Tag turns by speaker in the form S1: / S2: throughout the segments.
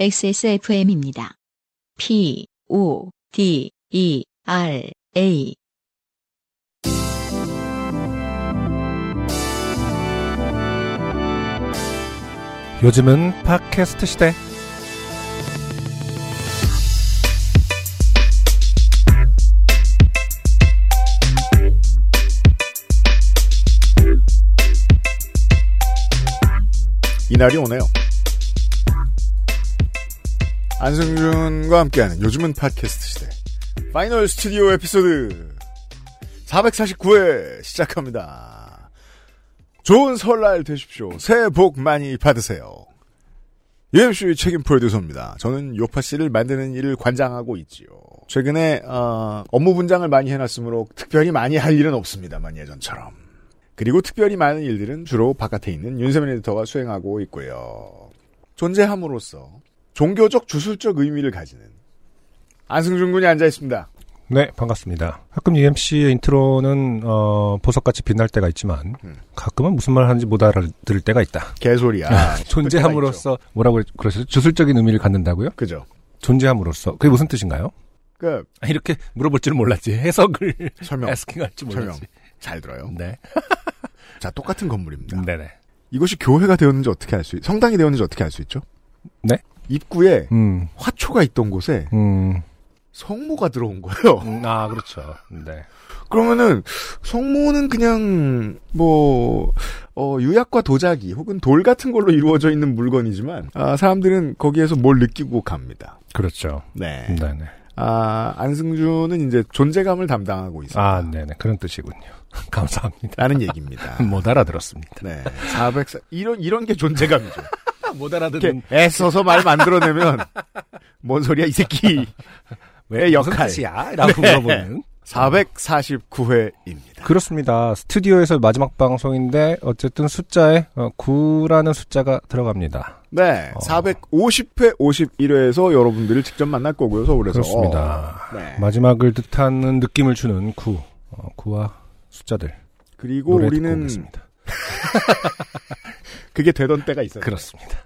S1: XSFM입니다. P, O, D, E, R, A.
S2: 요즘은 팟캐스트 시대.
S3: 이날이 오네요. 안승준과 함께하는 요즘은 팟캐스트 시대 final 스튜디오 에피소드 449회 시작합니다. 좋은 설날 되십시오. 새해 복 많이 받으세요. UMC 책임 프로듀서입니다. 저는 요파 씨를 만드는 일을 관장하고 있지요. 최근에 어, 업무 분장을 많이 해놨으므로 특별히 많이 할 일은 없습니다만 예전처럼. 그리고 특별히 많은 일들은 주로 바깥에 있는 윤세민 에디터가 수행하고 있고요. 존재함으로써 종교적 주술적 의미를 가지는 안승준 군이 앉아 있습니다.
S2: 네, 반갑습니다. 가끔 UMC의 인트로는 어, 보석같이 빛날 때가 있지만
S3: 음.
S2: 가끔은 무슨 말 하는지 못 알아들을 때가 있다.
S3: 개소리야.
S2: 존재함으로써 뭐라고 그러셨죠? 주술적인 의미를 갖는다고요?
S3: 그죠.
S2: 존재함으로써 그게 무슨 뜻인가요?
S3: 그
S2: 아, 이렇게 물어볼 줄은 몰랐지. 해석을
S3: 설명
S2: 에스킹 할줄
S3: 설명
S2: 몰랐지.
S3: 잘 들어요.
S2: 네.
S3: 자, 똑같은 건물입니다.
S2: 네네.
S3: 이것이 교회가 되었는지 어떻게 알 수, 있, 성당이 되었는지 어떻게 알 수 있죠?
S2: 네?
S3: 입구에
S2: 음,
S3: 화초가 있던 곳에
S2: 음,
S3: 성모가 들어온 거예요.
S2: 음, 아, 그렇죠. 네.
S3: 그러면은 성모는 그냥 뭐 어, 유약과 도자기 혹은 돌 같은 걸로 이루어져 있는 물건이지만 아, 사람들은 거기에서 뭘 느끼고 갑니다.
S2: 그렇죠.
S3: 네.
S2: 네네.
S3: 아, 안승준은 이제 존재감을 담당하고 있습니다.
S2: 아, 네네. 그런 뜻이군요. 감사합니다.
S3: 라는 얘기입니다.
S2: 못 알아들었습니다.
S3: 네. 400, 이런, 이런 게 존재감이죠.
S2: 못
S3: 이렇게 애써서 말 만들어내면, 뭔 소리야, 이 새끼. 의 역할. 네.
S2: 뜻이야? 라고 물어보는.
S3: 449회입니다.
S2: 그렇습니다. 스튜디오에서 마지막 방송인데 어쨌든 숫자에 어, 9라는 숫자가 들어갑니다.
S3: 네.
S2: 어.
S3: 450회, 51회에서 여러분들을 직접 만날 거고요, 서울에서.
S2: 그렇습니다.
S3: 네.
S2: 마지막을 뜻하는 느낌을 주는 9. 어, 9와 숫자들.
S3: 그리고
S2: 노래 듣고
S3: 우리는
S2: 오겠습니다.
S3: 그게 되던 때가 있어요.
S2: 그렇습니다.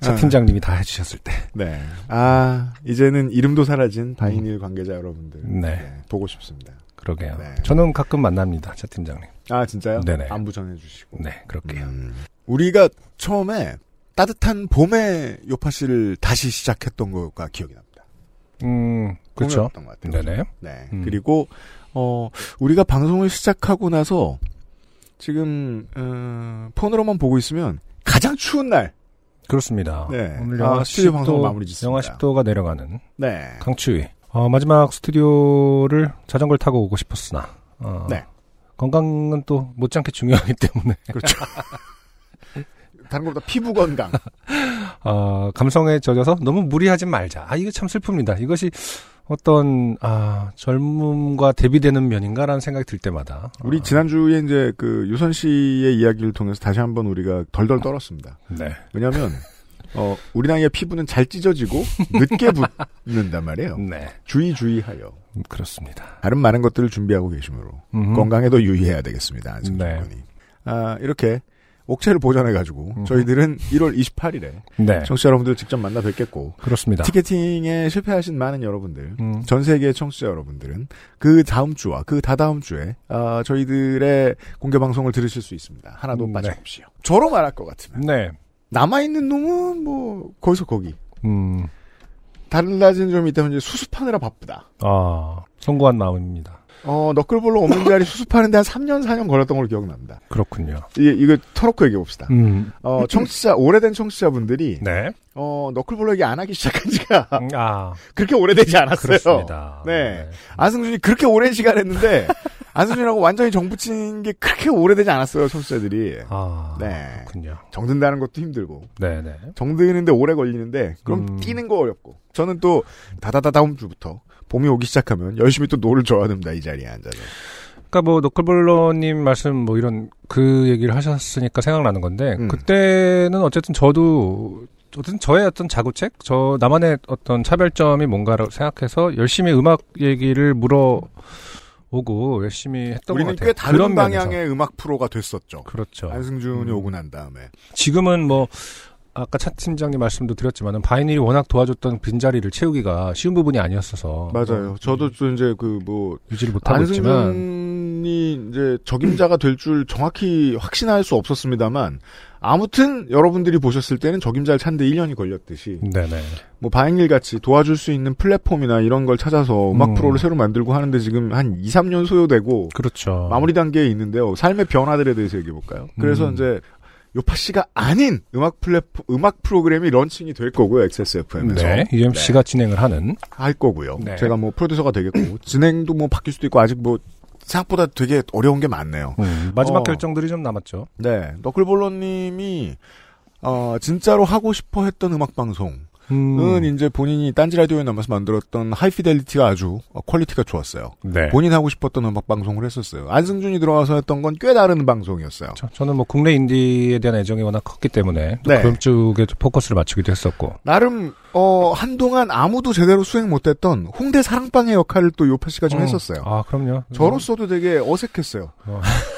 S2: 차
S3: 아.
S2: 팀장님이 다 해주셨을 때.
S3: 네. 아, 이제는 이름도 사라진 바이닐 관계자 여러분들.
S2: 네.
S3: 보고 싶습니다.
S2: 그러게요.
S3: 네.
S2: 저는 가끔 만납니다. 차 팀장님.
S3: 아, 진짜요?
S2: 네네.
S3: 안부 전해주시고.
S2: 네, 그럴게요.
S3: 음. 우리가 처음에 따뜻한 봄에 요파 씨를 다시 시작했던 거가 기억이 납니다.
S2: 음, 그렇죠. 네네.
S3: 네.
S2: 음.
S3: 그리고 어 우리가 방송을 시작하고 나서 지금 어, 폰으로만 보고 있으면 가장 추운 날.
S2: 그렇습니다.
S3: 네.
S2: 오늘
S3: 아,
S2: 영하
S3: 방송
S2: 10도,
S3: 마무리 짓습니다.
S2: 영하 10도가 내려가는
S3: 네.
S2: 강추위. 어, 마지막 스튜디오를 자전거를 타고 오고 싶었으나 어,
S3: 네.
S2: 건강은 또 못지않게 중요하기 때문에
S3: 그렇죠. 다른 것보다 피부 건강.
S2: 어, 감성에 젖어서 너무 무리하지 말자. 아 이게 참 슬픕니다. 이것이 어떤 아 젊음과 대비되는 면인가라는 생각이 들 때마다
S3: 우리
S2: 어,
S3: 지난주에 이제 그 유선 씨의 이야기를 통해서 다시 한번 우리가 덜덜 떨었습니다.
S2: 네
S3: 왜냐하면 어 우리 나이의 피부는 잘 찢어지고 늦게 붙는단 말이에요.
S2: 네
S3: 주의 주의하여
S2: 음, 그렇습니다.
S3: 다른 많은 것들을 준비하고 계시므로
S2: 음.
S3: 건강에도 유의해야 되겠습니다. 안승준
S2: 네.
S3: 아 이렇게 옥체를 보존해가지고
S2: 음.
S3: 저희들은 1월 28일에
S2: 네
S3: 청취자 여러분들 직접 만나 뵙겠고
S2: 그렇습니다.
S3: 티켓팅에 실패하신 많은 여러분들
S2: 음,
S3: 전 세계 청취자 여러분들은 그 다음 주와 그 다다음 주에 아, 저희들의 공개 방송을 들으실 수 있습니다. 하나도
S2: 음,
S3: 빠짐없이요. 저로 말할 것 같으면
S2: 네.
S3: 남아 있는 놈은 뭐 거기서 거기.
S2: 음,
S3: 달라진 점이 있다면 이제 수습하느라 바쁘다.
S2: 아 송구한 마음입니다.
S3: 어 너클볼로 없는 자리 수습하는데 한 3년 4년 걸렸던 걸로 기억납니다.
S2: 그렇군요.
S3: 이 이거 터놓고 얘기해 봅시다.
S2: 음,
S3: 어 청취자 오래된 청취자분들이
S2: 네.
S3: 어 너클볼로 얘기 안 하기 시작한 지가
S2: 음, 아,
S3: 그렇게 오래되지 않았어요.
S2: 그렇습니다.
S3: 네. 안승준이 그렇게 오랜 시간 했는데 안승준이라고 완전히 정붙인 게 그렇게 오래되지 않았어요 청취자들이
S2: 아,
S3: 네.
S2: 그렇군요.
S3: 정든다는 것도 힘들고
S2: 네네.
S3: 정드는데 오래 걸리는데 그럼
S2: 음.
S3: 뛰는 거 어렵고 저는 또 다다다 다음 주부터 봄이 오기 시작하면 열심히 또 노를 저어야 됩니다 이 자리에 앉아서
S2: 그러니까 뭐 너클볼러님 말씀 뭐 이런 그 얘기를 하셨으니까 생각나는 건데
S3: 음.
S2: 그때는 어쨌든 저도 어쨌든 저의 어떤 자구책, 저 나만의 어떤 차별점이 뭔가를 생각해서 열심히 음악 얘기를 물어 오고 열심히 했던 것
S3: 우리는. 꽤 다른
S2: 면에서.
S3: 방향의 음악 프로가 됐었죠
S2: 그렇죠.
S3: 안승준이
S2: 음.
S3: 오고 난 다음에
S2: 지금은 뭐 아까 차 팀장님 말씀도 드렸지만은 바이닐이 워낙 도와줬던 빈자리를 채우기가 쉬운 부분이 아니었어서
S3: 맞아요. 저도 또 이제 그 뭐
S2: 유지를 못하고 있지만
S3: 안승준이 이제 적임자가 될 줄 정확히 확신할 수 없었습니다만 아무튼 여러분들이 보셨을 때는 적임자를 찾는데 1년이 걸렸듯이
S2: 네네
S3: 뭐 바잉일 같이 도와줄 수 있는 플랫폼이나 이런 걸 찾아서 음악
S2: 음.
S3: 프로를 새로 만들고 하는데 지금 한 2, 3년 소요되고
S2: 그렇죠.
S3: 마무리 단계에 있는데요. 삶의 변화들에 대해서 얘기해 볼까요? 그래서
S2: 음.
S3: 이제 요파 씨가 아닌 음악 플랫폼 음악 프로그램이 런칭이 될 거고요. XSFM에서
S2: 네, UMC가 진행을 하는
S3: 할 거고요.
S2: 네.
S3: 제가 뭐 프로듀서가 되겠고 진행도 뭐 바뀔 수도 있고 아직 뭐 생각보다 되게 어려운 게 많네요.
S2: 음, 마지막
S3: 어.
S2: 결정들이 좀 남았죠.
S3: 네, 너클볼러님이 어 진짜로 하고 싶어 했던 음악 방송은
S2: 음,
S3: 이제 본인이 딴지 라디오에 남아서 만들었던 하이피델리티가 아주 어, quality가 좋았어요.
S2: 네.
S3: 본인 하고 싶었던 음악 방송을 했었어요. 안승준이 들어와서 했던 건 꽤 다른 방송이었어요.
S2: 저, 저는 뭐 국내 인디에 대한 애정이 워낙 컸기 때문에 또
S3: 네.
S2: 그런 쪽에 좀 포커스를 맞추기도 했었고.
S3: 나름 어 한동안 아무도 제대로 수행 못했던 홍대 사랑방의 역할을 또 요파 씨가 좀
S2: 어,
S3: 했었어요.
S2: 아, 그럼요.
S3: 저로서도 되게 어색했어요.
S2: 어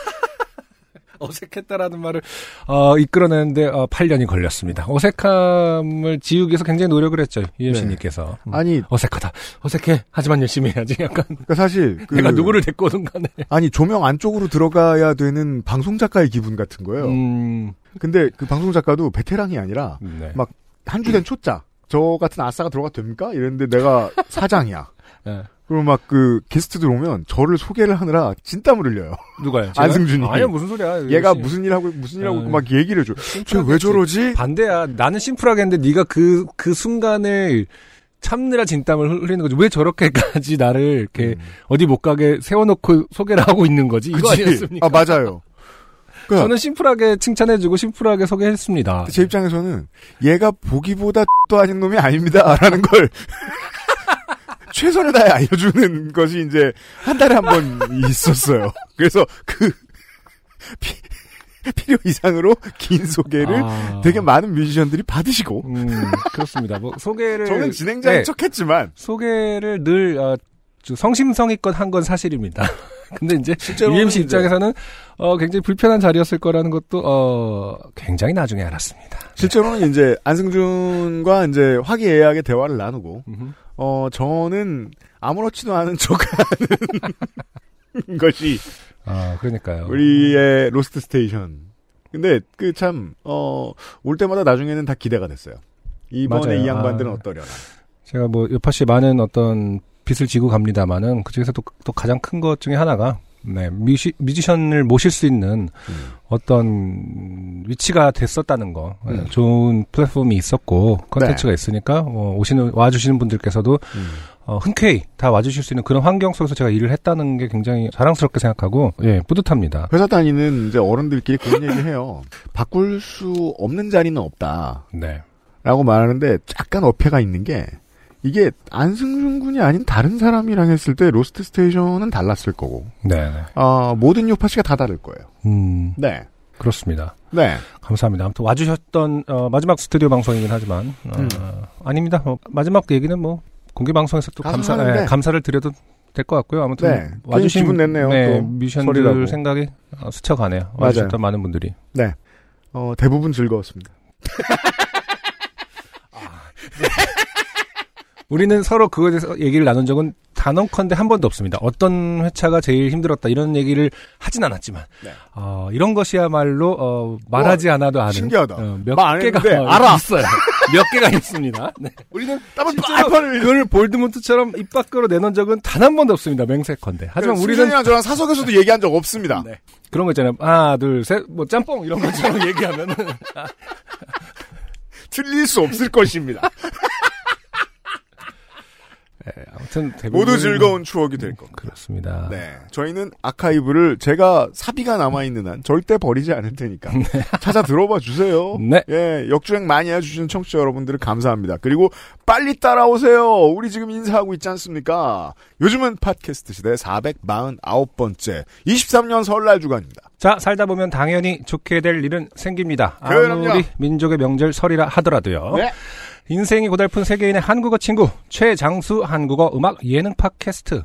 S2: 색했다라는 말을 어, 이끌어내는데 어, 8년이 걸렸습니다. 어색함을 지우기 위해서 굉장히 노력을 했죠. UMC님께서. 음.
S3: 아니
S2: 어색하다. 어색해. 하지만 열심히 해야지. 약간
S3: 그러니까 사실 그
S2: 내가 누구를 데리고 오든 간에.
S3: 아니 조명 안쪽으로 들어가야 되는 방송 작가의 기분 같은 거예요.
S2: 음,
S3: 근데 그 방송 작가도 베테랑이 아니라
S2: 네.
S3: 막한 주된 초짜. 저 같은 아싸가 들어가도 됩니까? 이랬는데 내가 사장이야.
S2: 네.
S3: 그리고 막 그 게스트들 오면 저를 소개를 하느라 진땀을 흘려요.
S2: 누가요?
S3: 안승준이.
S2: 아니야 무슨 소리야.
S3: 얘가
S2: 열심히.
S3: 무슨 일 하고 무슨 일 하고
S2: 어.
S3: 막 얘기를 해줘. 쟤
S2: 심플하게
S3: 왜
S2: 했지.
S3: 저러지?
S2: 반대야. 나는 심플하게 했는데 네가 그그 순간을 참느라 진땀을 흘리는 거지. 왜 저렇게까지 나를 이렇게
S3: 음.
S2: 어디 못 가게 세워놓고 소개를 하고 있는 거지? 이거
S3: 그치?
S2: 아니었습니까?
S3: 아 맞아요. 그
S2: 저는 심플하게 칭찬해주고 심플하게 소개했습니다.
S3: 제 입장에서는 얘가 보기보다 또 아닌 놈이 아닙니다라는 걸 최선을 다해 알려주는 것이 이제 한 달에 한 번 있었어요. 그래서 그 피- 필요 이상으로 긴 소개를
S2: 아.
S3: 되게 많은 뮤지션들이 받으시고
S2: 음, 그렇습니다. 뭐 소개를
S3: 저는 진행자인
S2: 네,
S3: 척했지만
S2: 소개를 늘 어, 저 성심성의껏 한 건 사실입니다. 근데 이제 UMC 입장에서는 어, 굉장히 불편한 자리였을 거라는 것도 어, 굉장히 나중에 알았습니다.
S3: 실제로는 이제 안승준과 이제 화기애애하게 대화를 나누고
S2: 음흠.
S3: 어 저는 아무렇지도 않은 척하는 것이
S2: 아, 그러니까요.
S3: 우리의 로스트 스테이션. 근데 그 참 어 올 때마다 나중에는 다 기대가 됐어요. 이번에
S2: 맞아요.
S3: 이 양반들은
S2: 아.
S3: 어떠려나.
S2: 제가 뭐 요파 씨 많은 어떤 빚을 지고 갑니다만은 그 중에서 또, 또 가장 큰 것 중에 하나가 네, 뮤지, 뮤지션을 모실 수 있는
S3: 음.
S2: 어떤 위치가 됐었다는 거. 네,
S3: 음.
S2: 좋은 플랫폼이 있었고 컨텐츠가 있으니까 어, 오시는 와주시는 분들께서도
S3: 음.
S2: 어, 흔쾌히 다 와주실 수 있는 그런 환경 속에서 제가 일을 했다는 게 굉장히 자랑스럽게 생각하고 예 뿌듯합니다.
S3: 회사 다니는 이제 어른들끼리 그런 얘기 해요. 바꿀 수 없는 자리는 없다.
S2: 네.
S3: 라고 말하는데 약간 어폐가 있는 게 이게 안승준 군이 아닌 다른 사람이랑 했을 때 로스트 스테이션은 달랐을 거고
S2: 네.
S3: 아 모든 요파씨가 다 다를 거예요.
S2: 음
S3: 네.
S2: 그렇습니다.
S3: 네.
S2: 감사합니다. 아무튼 와주셨던 어, 마지막 스튜디오 방송이긴 하지만 어,
S3: 음.
S2: 아닙니다. 어, 마지막 얘기는 뭐 공개 방송에서 또 감사. 예, 감사를 드려도 될 것 같고요. 아무튼
S3: 네.
S2: 와주신
S3: 기분 냈네요,
S2: 네,
S3: 또.
S2: 뮤지션들
S3: 소리라고.
S2: 생각이 어, 스쳐가네요.
S3: 맞아요.
S2: 와주셨던 많은 분들이.
S3: 네. 어 대부분 즐거웠습니다.
S2: 우리는 서로 그거에 대해서 얘기를 나눈 적은 단언컨대 한 번도 없습니다. 어떤 회차가 제일 힘들었다 이런 얘기를 하진 않았지만
S3: 네.
S2: 어, 이런 것이야말로 어, 말하지 않아도 아는
S3: 신기하다.
S2: 어, 몇 개가 어,
S3: 알아.
S2: 있어요. 몇 개가 있습니다. 네. 우리는
S3: 따로
S2: 실제로 그걸 볼드몬트처럼 입 밖으로 내놓은 적은 단 한 번도 없습니다. 맹세컨대. 하지만 우리는
S3: 우리는 저랑 사석에서도 얘기한 적 없습니다.
S2: 네. 그런 거 있잖아요. 하나, 둘, 셋, 뭐 짬뽕 이런 것처럼 얘기하면은
S3: 틀릴 수 없을 것입니다.
S2: 네, 아무튼 대부분
S3: 모두 즐거운 추억이 될 겁니다.
S2: 그렇습니다.
S3: 네. 저희는 아카이브를 제가 사비가 남아 있는 한 절대 버리지 않을 테니까. 찾아 들어봐 주세요.
S2: 네.
S3: 예, 역주행 많이 해주시는 청취자 여러분들을 감사합니다. 그리고 빨리 따라오세요. 우리 지금 인사하고 있지 않습니까? 요즘은 팟캐스트 시대 449번째 23년 설날 주간입니다.
S2: 자, 살다 보면 당연히 좋게 될 일은 생깁니다.
S3: 그럼요.
S2: 아무리 민족의 명절 설이라 하더라도요.
S3: 네.
S2: 인생이 고달픈 세계인의 한국어 친구 최장수 한국어 음악 예능 팟캐스트.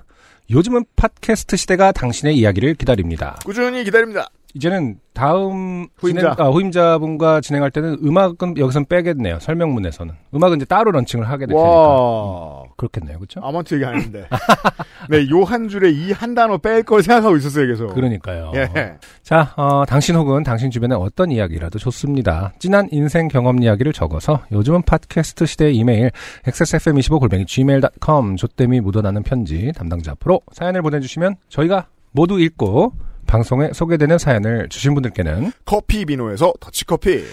S2: 요즘은 팟캐스트 시대가 당신의 이야기를 기다립니다.
S3: 꾸준히 기다립니다.
S2: 이제는 다음
S3: 후임자.
S2: 진행, 아, 후임자분과 진행할 때는 음악은 여기선 빼겠네요. 설명문에서는. 음악은 이제 따로 런칭을 하게 될 테니까.
S3: 와.
S2: 그렇겠네요. 그렇죠?
S3: 아무튼 얘기 아닌데. 네, 요 한 줄에 이 한 단어 뺄 걸 생각하고 있었어요, 계속.
S2: 그러니까요.
S3: 예.
S2: 자, 어, 당신 혹은 당신 주변의 어떤 이야기라도 좋습니다. 진한 인생 경험 이야기를 적어서 요즘은 팟캐스트 시대의 이메일 xsfm25 골뱅이 gmail.com 조땜이 묻어나는 편지 담당자 앞으로 사연을 보내주시면 저희가 모두 읽고 방송에 소개되는 사연을 주신 분들께는
S3: 커피 비노에서 더치커피,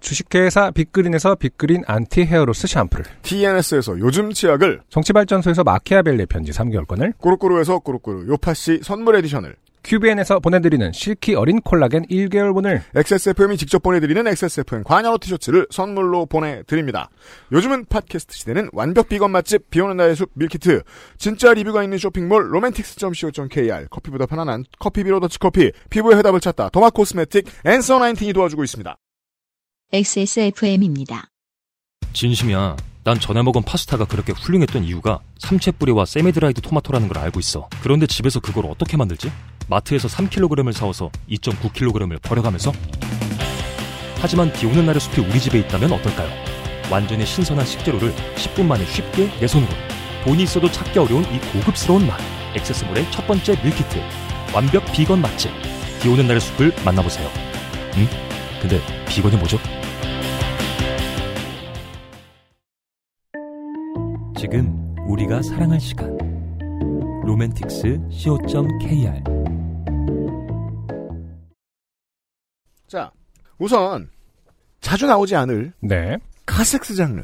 S2: 주식회사 빅그린에서 빅그린 anti hair loss 샴푸를
S3: TNS에서 요즘 치약을,
S2: 정치발전소에서 마키아벨리 편지 3개월권을
S3: 꾸루꾸루에서 꾸루꾸루 요파시 선물 에디션을,
S2: 큐비엔에서 보내드리는 실키 어린 콜라겐 1개월분을
S3: XSFM이 직접 보내드리는 XSFM 관여로 티셔츠를 선물로 보내드립니다. 요즘은 팟캐스트 시대는 완벽 비건 맛집 비오는 나의 숲 밀키트, 진짜 리뷰가 있는 쇼핑몰 로맨틱스.co.kr, 커피보다 편안한 커피 비로 더치커피, 피부의 해답을 찾다 더마 코스메틱 앤서 나인틴이 도와주고 있습니다.
S1: XSFM입니다.
S4: 진심이야. 난 전에 먹은 파스타가 그렇게 훌륭했던 이유가 삼채 뿌리와 semi-dried 토마토라는 걸 알고 있어. 그런데 집에서 그걸 어떻게 만들지? 마트에서 3kg을 사와서 2.9kg을 버려가면서? 하지만 비 오는 날의 숲이 우리 집에 있다면 어떨까요? 완전히 신선한 식재료를 10분 만에 쉽게 내 손으로. 돈이 있어도 찾기 어려운 이 고급스러운 맛. 액세스몰의 첫 번째 밀키트. 완벽 비건 맛집. 비 오는 날의 숲을 만나보세요. 음? 근데 비건이 뭐죠? 지금 우리가 사랑할 시간 로맨틱스 co.kr
S3: 자, 우선 자주 나오지 않을
S2: 네.
S3: 카섹스 장르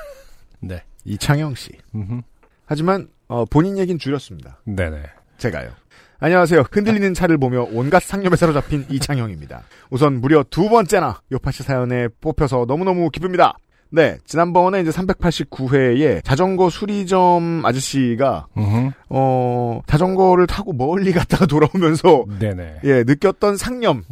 S2: 네.
S3: 이창영 씨.
S2: 음흠.
S3: 하지만 어, 본인 얘기는 줄였습니다.
S2: 네네.
S3: 제가요. 안녕하세요. 흔들리는 차를 보며 온갖 상념에 사로잡힌 이창형입니다. 우선 무려 두 번째나 요파시 사연에 뽑혀서 너무너무 기쁩니다. 네, 지난번에 이제 389회에 자전거 수리점 아저씨가. 어 자전거를 타고 멀리 갔다가 돌아오면서
S2: 네네.
S3: 예 느꼈던 상념에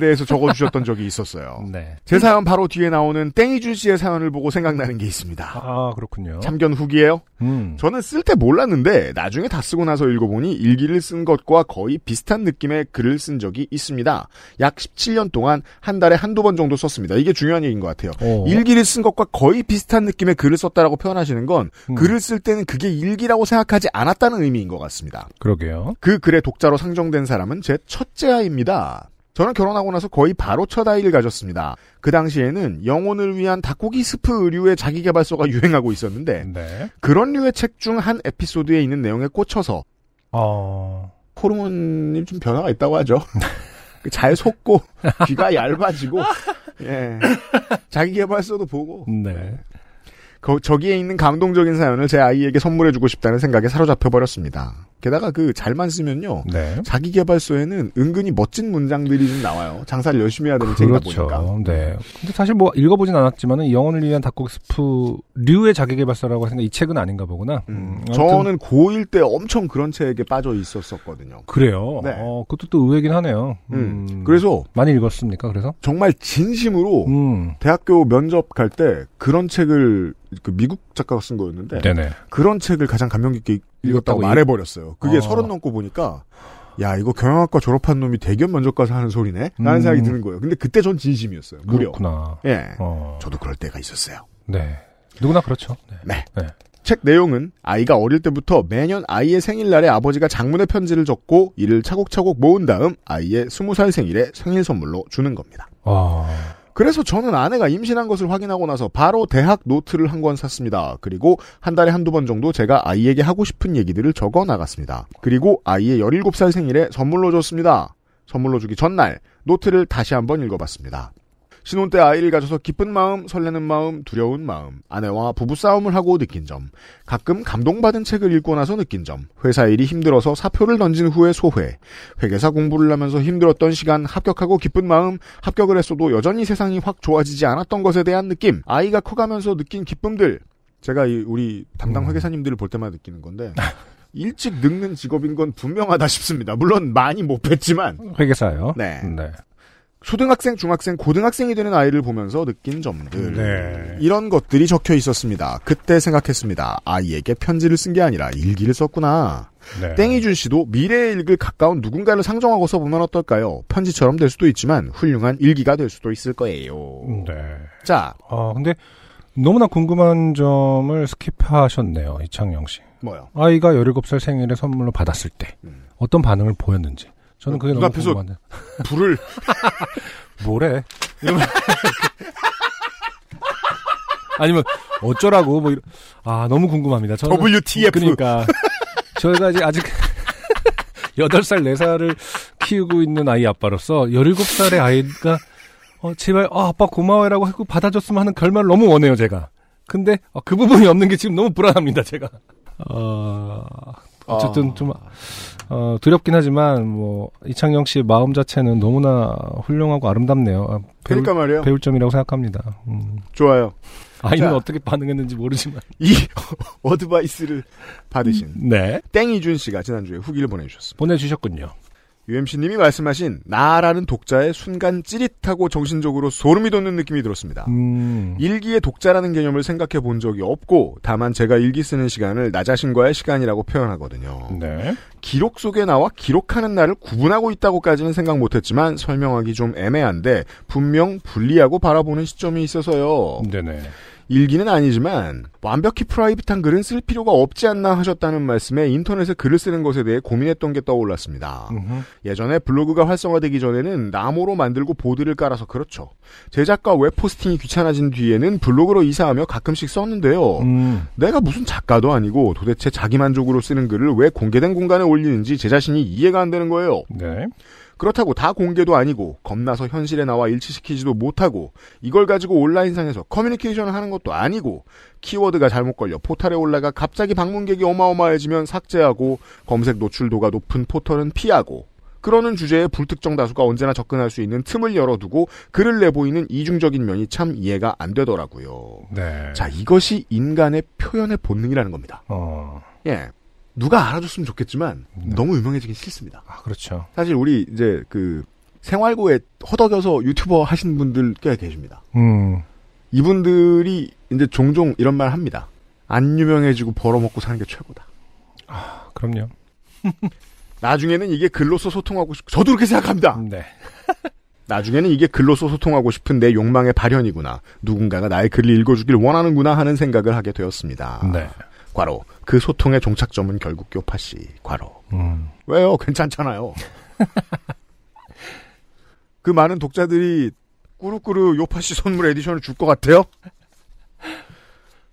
S3: 대해서 적어주셨던 적이 있었어요.
S2: 네.
S3: 제 사연 바로 뒤에 나오는 땡이준 씨의 사연을 보고 생각나는 게 있습니다.
S2: 아, 그렇군요.
S3: 참견 후기예요.
S2: 음.
S3: 저는 쓸 때 몰랐는데 나중에 다 쓰고 나서 읽어보니 일기를 쓴 것과 거의 비슷한 느낌의 글을 쓴 적이 있습니다. 약 17년 동안 한 달에 한두 번 정도 썼습니다. 이게 중요한 얘기인 것 같아요.
S2: 오.
S3: 일기를 쓴 것과 거의 비슷한 느낌의 글을 썼다라고 표현하시는 건
S2: 음.
S3: 글을 쓸 때는 그게 일기라고 생각하지 않았다는 의미인 것 같습니다.
S2: 그러게요.
S3: 그 글의 독자로 상정된 사람은 제 첫째 아이입니다. 저는 결혼하고 나서 거의 바로 첫 아이를 가졌습니다. 그 당시에는 영혼을 위한 닭고기 스프 의류의 자기개발서가 유행하고 있었는데
S2: 네.
S3: 그런 류의 책 중 한 에피소드에 있는 내용에 꽂혀서
S2: 어,
S3: 호르몬이 좀 변화가 있다고 하죠. 잘 속고 귀가 얇아지고 예. 자기 개발서도 보고
S2: 네.
S3: 거- 저기에 있는 감동적인 사연을 제 아이에게 선물해주고 싶다는 생각에 사로잡혀 버렸습니다. 게다가 그 잘만 쓰면요.
S2: 네.
S3: 자기 개발서에는 은근히 멋진 문장들이 좀 나와요. 장사를 열심히 해야 되는 책이다
S2: 그렇죠.
S3: 보니까.
S2: 네. 근데 사실 뭐 읽어보진 않았지만은 영혼을 위한 닭고기 스프 류의 자기 개발서라고 생각 이 책은 아닌가 보구나.
S3: 음,
S2: 아무튼
S3: 저는 고1 때 엄청 그런 책에 빠져 있었었거든요.
S2: 그래요.
S3: 네.
S2: 어, 그것도 또 의외긴 하네요.
S3: 음,
S2: 음.
S3: 그래서
S2: 많이 읽었습니까? 그래서?
S3: 정말 진심으로
S2: 음.
S3: 대학교 면접 갈 때 그런 책을 그 미국 작가가 쓴 거였는데
S2: 네네.
S3: 그런 책을 가장 감명 깊게 읽었다고
S2: 읽었다고
S3: 말해버렸어요. 그게
S2: 어.
S3: 서른 넘고 보니까 야 이거 경영학과 졸업한 놈이 대기업 면접 가서 하는 소리네 라는
S2: 음.
S3: 생각이 드는 거예요. 근데 그때 전 진심이었어요. 무려.
S2: 그렇구나.
S3: 예.
S2: 어.
S3: 저도 그럴 때가 있었어요.
S2: 네. 누구나 그렇죠. 네.
S3: 네.
S2: 네.
S3: 책 내용은 아이가 어릴 때부터 매년 아이의 생일날에 아버지가 장문의 편지를 적고 이를 차곡차곡 모은 다음 아이의 20살 생일에 생일 선물로 주는 겁니다.
S2: 아,
S3: 그래서 저는 아내가 임신한 것을 확인하고 나서 바로 대학 노트를 한 권 샀습니다. 그리고 한 달에 한두 번 정도 제가 아이에게 하고 싶은 얘기들을 적어 나갔습니다. 그리고 아이의 17살 생일에 선물로 줬습니다. 선물로 주기 전날 노트를 다시 한번 읽어봤습니다. 신혼 때 아이를 가져서 기쁜 마음, 설레는 마음, 두려운 마음, 아내와 부부싸움을 하고 느낀 점, 가끔 감동받은 책을 읽고 나서 느낀 점, 회사 일이 힘들어서 사표를 던진 후의 소회, 회계사 공부를 하면서 힘들었던 시간, 합격하고 기쁜 마음, 합격을 했어도 여전히 세상이 확 좋아지지 않았던 것에 대한 느낌, 아이가 커가면서 느낀 기쁨들, 제가 이 우리 담당
S2: 음.
S3: 회계사님들을 볼 때마다 느끼는 건데, 일찍 늙는 직업인 건 분명하다 싶습니다. 물론 많이 못 뵀지만,
S2: 회계사요.
S3: 네.
S2: 네.
S3: 초등학생, 중학생, 고등학생이 되는 아이를 보면서 느낀 점들.
S2: 네.
S3: 이런 것들이 적혀 있었습니다. 그때 생각했습니다. 아이에게 편지를 쓴 게 아니라 일기를 썼구나.
S2: 네.
S3: 땡이준 씨도 미래의 일기를 가까운 누군가를 상정하고 써보면 어떨까요? 편지처럼 될 수도 있지만 훌륭한 일기가 될 수도 있을 거예요.
S2: 네.
S3: 자,
S2: 아, 근데 너무나 궁금한 점을 skip하셨네요. 이창영 씨.
S3: 뭐요?
S2: 아이가 17살 생일에 선물로 받았을 때
S3: 음.
S2: 어떤 반응을 보였는지. 저는 그게 너무 궁금한데.
S3: 불을
S2: 뭐래? 이러면 아니면 어쩌라고 뭐 이런 아 너무 궁금합니다. 저는
S3: WTF.
S2: 그러니까 저희가 아직 아직 8살 4살을 키우고 있는 아이 아빠로서 17살의 아이가 어 제발 아 아빠 고마워라고 하고 받아줬으면 하는 결말을 너무 원해요, 제가. 근데 어, 그 부분이 없는 게 지금 너무 불안합니다, 제가. 어 어쨌든
S3: 아.
S2: 좀 어, 두렵긴 하지만 뭐 이창영 씨의 마음 자체는 너무나 훌륭하고 아름답네요. 아, 배울,
S3: 그러니까 말이에요.
S2: 배울 점이라고 생각합니다. 음.
S3: 좋아요.
S2: 아이는
S3: 자.
S2: 어떻게 반응했는지 모르지만.
S3: 이 어드바이스를 받으신
S2: 네.
S3: 땡이준 씨가 지난주에 후기를 보내주셨습니다.
S2: 보내주셨군요.
S3: UMC님이 말씀하신 나라는 독자의 순간 찌릿하고 정신적으로 소름이 돋는 느낌이 들었습니다.
S2: 음.
S3: 일기의 독자라는 개념을 생각해 본 적이 없고 다만 제가 일기 쓰는 시간을 나 자신과의 시간이라고 표현하거든요.
S2: 네.
S3: 기록 속에 나와 기록하는 날을 구분하고 있다고까지는 생각 못했지만 설명하기 좀 애매한데 분명 분리하고 바라보는 시점이 있어서요.
S2: 네네.
S3: 일기는 아니지만 완벽히 프라이빗한 글은 쓸 필요가 없지 않나 하셨다는 말씀에 인터넷에 글을 쓰는 것에 대해 고민했던 게 떠올랐습니다.
S2: 음흠.
S3: 예전에 블로그가 활성화되기 전에는 나무로 만들고 보드를 깔아서 그렇죠. 제작과 웹 posting이 귀찮아진 뒤에는 블로그로 이사하며 가끔씩 썼는데요.
S2: 음.
S3: 내가 무슨 작가도 아니고 도대체 자기 만족으로 쓰는 글을 왜 공개된 공간에 올리는지 제 자신이 이해가 안 되는 거예요.
S2: 네.
S3: 그렇다고 다 공개도 아니고 겁나서 현실의 나와 일치시키지도 못하고 이걸 가지고 온라인상에서 커뮤니케이션을 하는 것도 아니고 키워드가 잘못 걸려 포털에 올라가 갑자기 방문객이 어마어마해지면 삭제하고 검색 노출도가 높은 포털은 피하고 그러는 주제에 불특정 다수가 언제나 접근할 수 있는 틈을 열어두고 글을 내보이는 이중적인 면이 참 이해가 안 되더라고요.
S2: 네.
S3: 자, 이것이 인간의 표현의 본능이라는 겁니다.
S2: 어.
S3: 예. 누가 알아줬으면 좋겠지만
S2: 네.
S3: 너무 유명해지긴 싫습니다.
S2: 아, 그렇죠.
S3: 사실 우리 이제 그 생활고에 허덕여서 유튜버 하신 분들 꽤 계십니다.
S2: 음.
S3: 이분들이 이제 종종 이런 말 합니다. 안 유명해지고 벌어먹고 사는 게 최고다.
S2: 그럼요.
S3: 나중에는 이게 글로써 소통하고 싶, 저도 그렇게 생각합니다.
S2: 네.
S3: 나중에는 이게 글로써 소통하고 싶은 내 욕망의 발현이구나. 누군가가 나의 글을 읽어주길 원하는구나 하는 생각을 하게 되었습니다.
S2: 네.
S3: 과로. 그 소통의 종착점은 결국 요파씨. 과로.
S2: 음.
S3: 왜요? 괜찮잖아요. 그 많은 독자들이 꾸루꾸루 요파시 선물 에디션을 줄 것 같아요?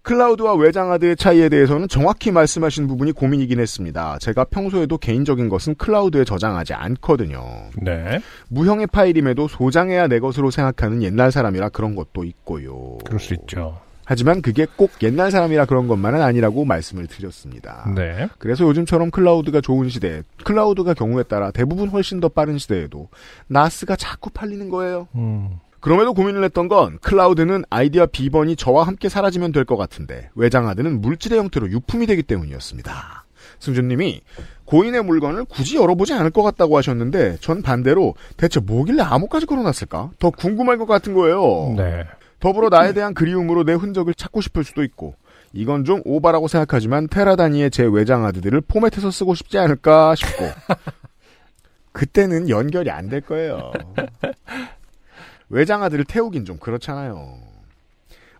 S3: 클라우드와 외장하드의 차이에 대해서는 정확히 말씀하신 부분이 고민이긴 했습니다. 제가 평소에도 개인적인 것은 클라우드에 저장하지 않거든요.
S2: 네.
S3: 무형의 파일임에도 소장해야 내 것으로 생각하는 옛날 사람이라 그런 것도 있고요.
S2: 그럴 수 있죠.
S3: 하지만 그게 꼭 옛날 사람이라 그런 것만은 아니라고 말씀을 드렸습니다.
S2: 네.
S3: 그래서 요즘처럼 클라우드가 좋은 시대, 클라우드가 경우에 따라 대부분 훨씬 더 빠른 시대에도 NAS가 자꾸 팔리는 거예요.
S2: 음.
S3: 그럼에도 고민을 했던 건 클라우드는 아이디와 비번이 저와 함께 사라지면 될 것 같은데 외장하드는 물질의 형태로 유품이 되기 때문이었습니다. 승준님이 고인의 물건을 굳이 열어보지 않을 것 같다고 하셨는데 전 반대로 대체 뭐길래 암호까지 걸어놨을까? 더 궁금할 것 같은 거예요.
S2: 네.
S3: 더불어 나에 대한 그리움으로 내 흔적을 찾고 싶을 수도 있고 이건 좀 오바라고 생각하지만 테라 단위의 제 외장 하드들을 포맷해서 쓰고 싶지 않을까 싶고 그때는 연결이 안 될 거예요. 외장 하드를 태우긴 좀 그렇잖아요.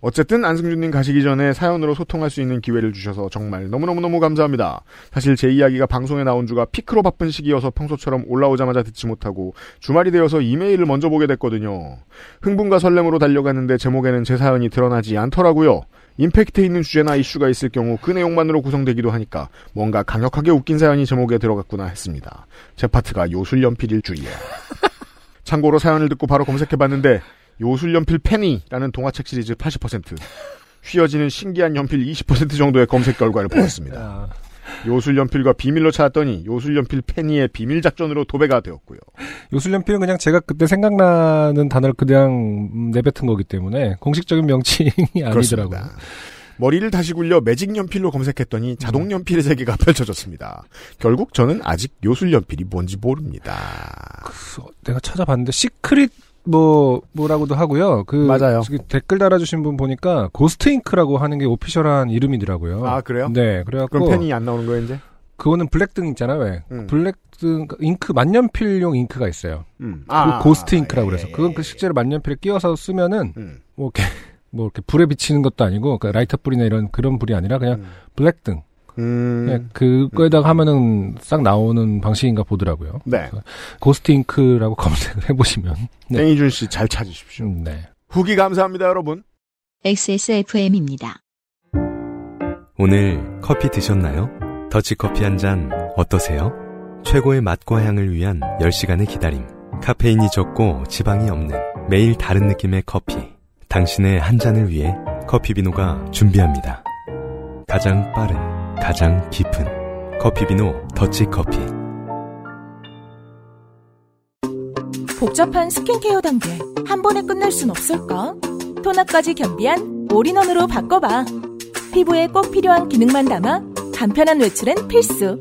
S3: 어쨌든 안승준님 가시기 전에 사연으로 소통할 수 있는 기회를 주셔서 정말 너무너무너무 감사합니다. 사실 제 이야기가 방송에 나온 주가 피크로 바쁜 시기여서 평소처럼 올라오자마자 듣지 못하고 주말이 되어서 이메일을 먼저 보게 됐거든요. 흥분과 설렘으로 달려갔는데 제목에는 제 사연이 드러나지 않더라고요. 임팩트 있는 주제나 이슈가 있을 경우 그 내용만으로 구성되기도 하니까 뭔가 강력하게 웃긴 사연이 제목에 들어갔구나 했습니다. 제 파트가 요술연필일 줄이야. 참고로 사연을 듣고 바로 검색해봤는데 요술연필 페니라는 동화책 시리즈 80%, 휘어지는 신기한 연필 20% 정도의 검색 결과를 보았습니다.
S2: 아,
S3: 요술연필과 비밀로 찾았더니 요술연필 페니의 비밀 작전으로 도배가 되었고요.
S2: 요술연필은 그냥 제가 그때 생각나는 단어를 그냥 음, 내뱉은 거기 때문에 공식적인 명칭이 아니더라고요.
S3: 그렇습니다. 머리를 다시 굴려 매직 연필로 검색했더니 자동 연필의 세계가 펼쳐졌습니다. 결국 저는 아직 요술 연필이 뭔지 모릅니다.
S2: 그, 내가 찾아봤는데 시크릿 뭐 뭐라고도 하고요. 그
S3: 맞아요.
S2: 저기 댓글 달아주신 분 보니까 ghost 잉크라고 하는 게 official한 이름이더라고요.
S3: 아, 그래요?
S2: 네, 그래갖고
S3: 그럼 펜이 안 나오는 거예요, 이제?
S2: 그거는 black등 있잖아요. 왜?
S3: 음.
S2: black등 잉크 만년필용 잉크가 있어요.
S3: 음.
S2: 그 ghost 잉크라고
S3: 예,
S2: 그래서
S3: 예,
S2: 그건
S3: 예.
S2: 그 실제로 만년필에 끼워서 쓰면은
S3: 음.
S2: 뭐 이렇게 뭐 이렇게 불에 비치는 것도 아니고 그 라이터 불이나 이런 그런 불이 아니라 그냥 black등
S3: 음.
S2: 그냥 그거에다가 하면은 싹 나오는 방식인가 보더라고요.
S3: 네.
S2: 고스트 잉크라고 검색을 해보시면 네.
S3: 땡이준 씨 잘 찾으십시오.
S2: 음, 네.
S3: 후기 감사합니다, 여러분.
S1: XSFM입니다.
S5: 오늘 커피 드셨나요? 더치커피 한 잔 어떠세요? 최고의 맛과 향을 위한 10시간의 기다림. 카페인이 적고 지방이 없는 매일 다른 느낌의 커피. 당신의 한 잔을 위해 커피비노가 준비합니다. 가장 빠른, 가장 깊은 커피비노 더치커피.
S6: 복잡한 스킨케어 단계 한 번에 끝낼 순 없을까? 토너까지 겸비한 all-in-one으로 바꿔봐. 피부에 꼭 필요한 기능만 담아 간편한 외출엔 필수.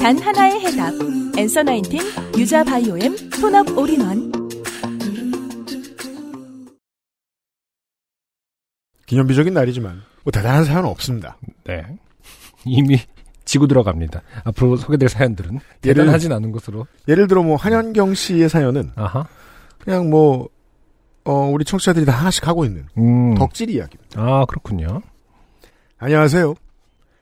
S6: 단 하나의 해답. Answer Nineteen 유자 바이오엠 tone up all-in-one.
S3: 기념비적인 날이지만 뭐 대단한 사연은 없습니다.
S2: 네. 이미 지고 들어갑니다. 앞으로 소개될 사연들은 대단하진 않은 것으로.
S3: 예를 들어 뭐 한현경 씨의 사연은
S2: 아하.
S3: 그냥 뭐 어, 우리 청취자들이 다 하나씩 하고 있는
S2: 음.
S3: 덕질 이야기입니다.
S2: 아 그렇군요.
S3: 안녕하세요.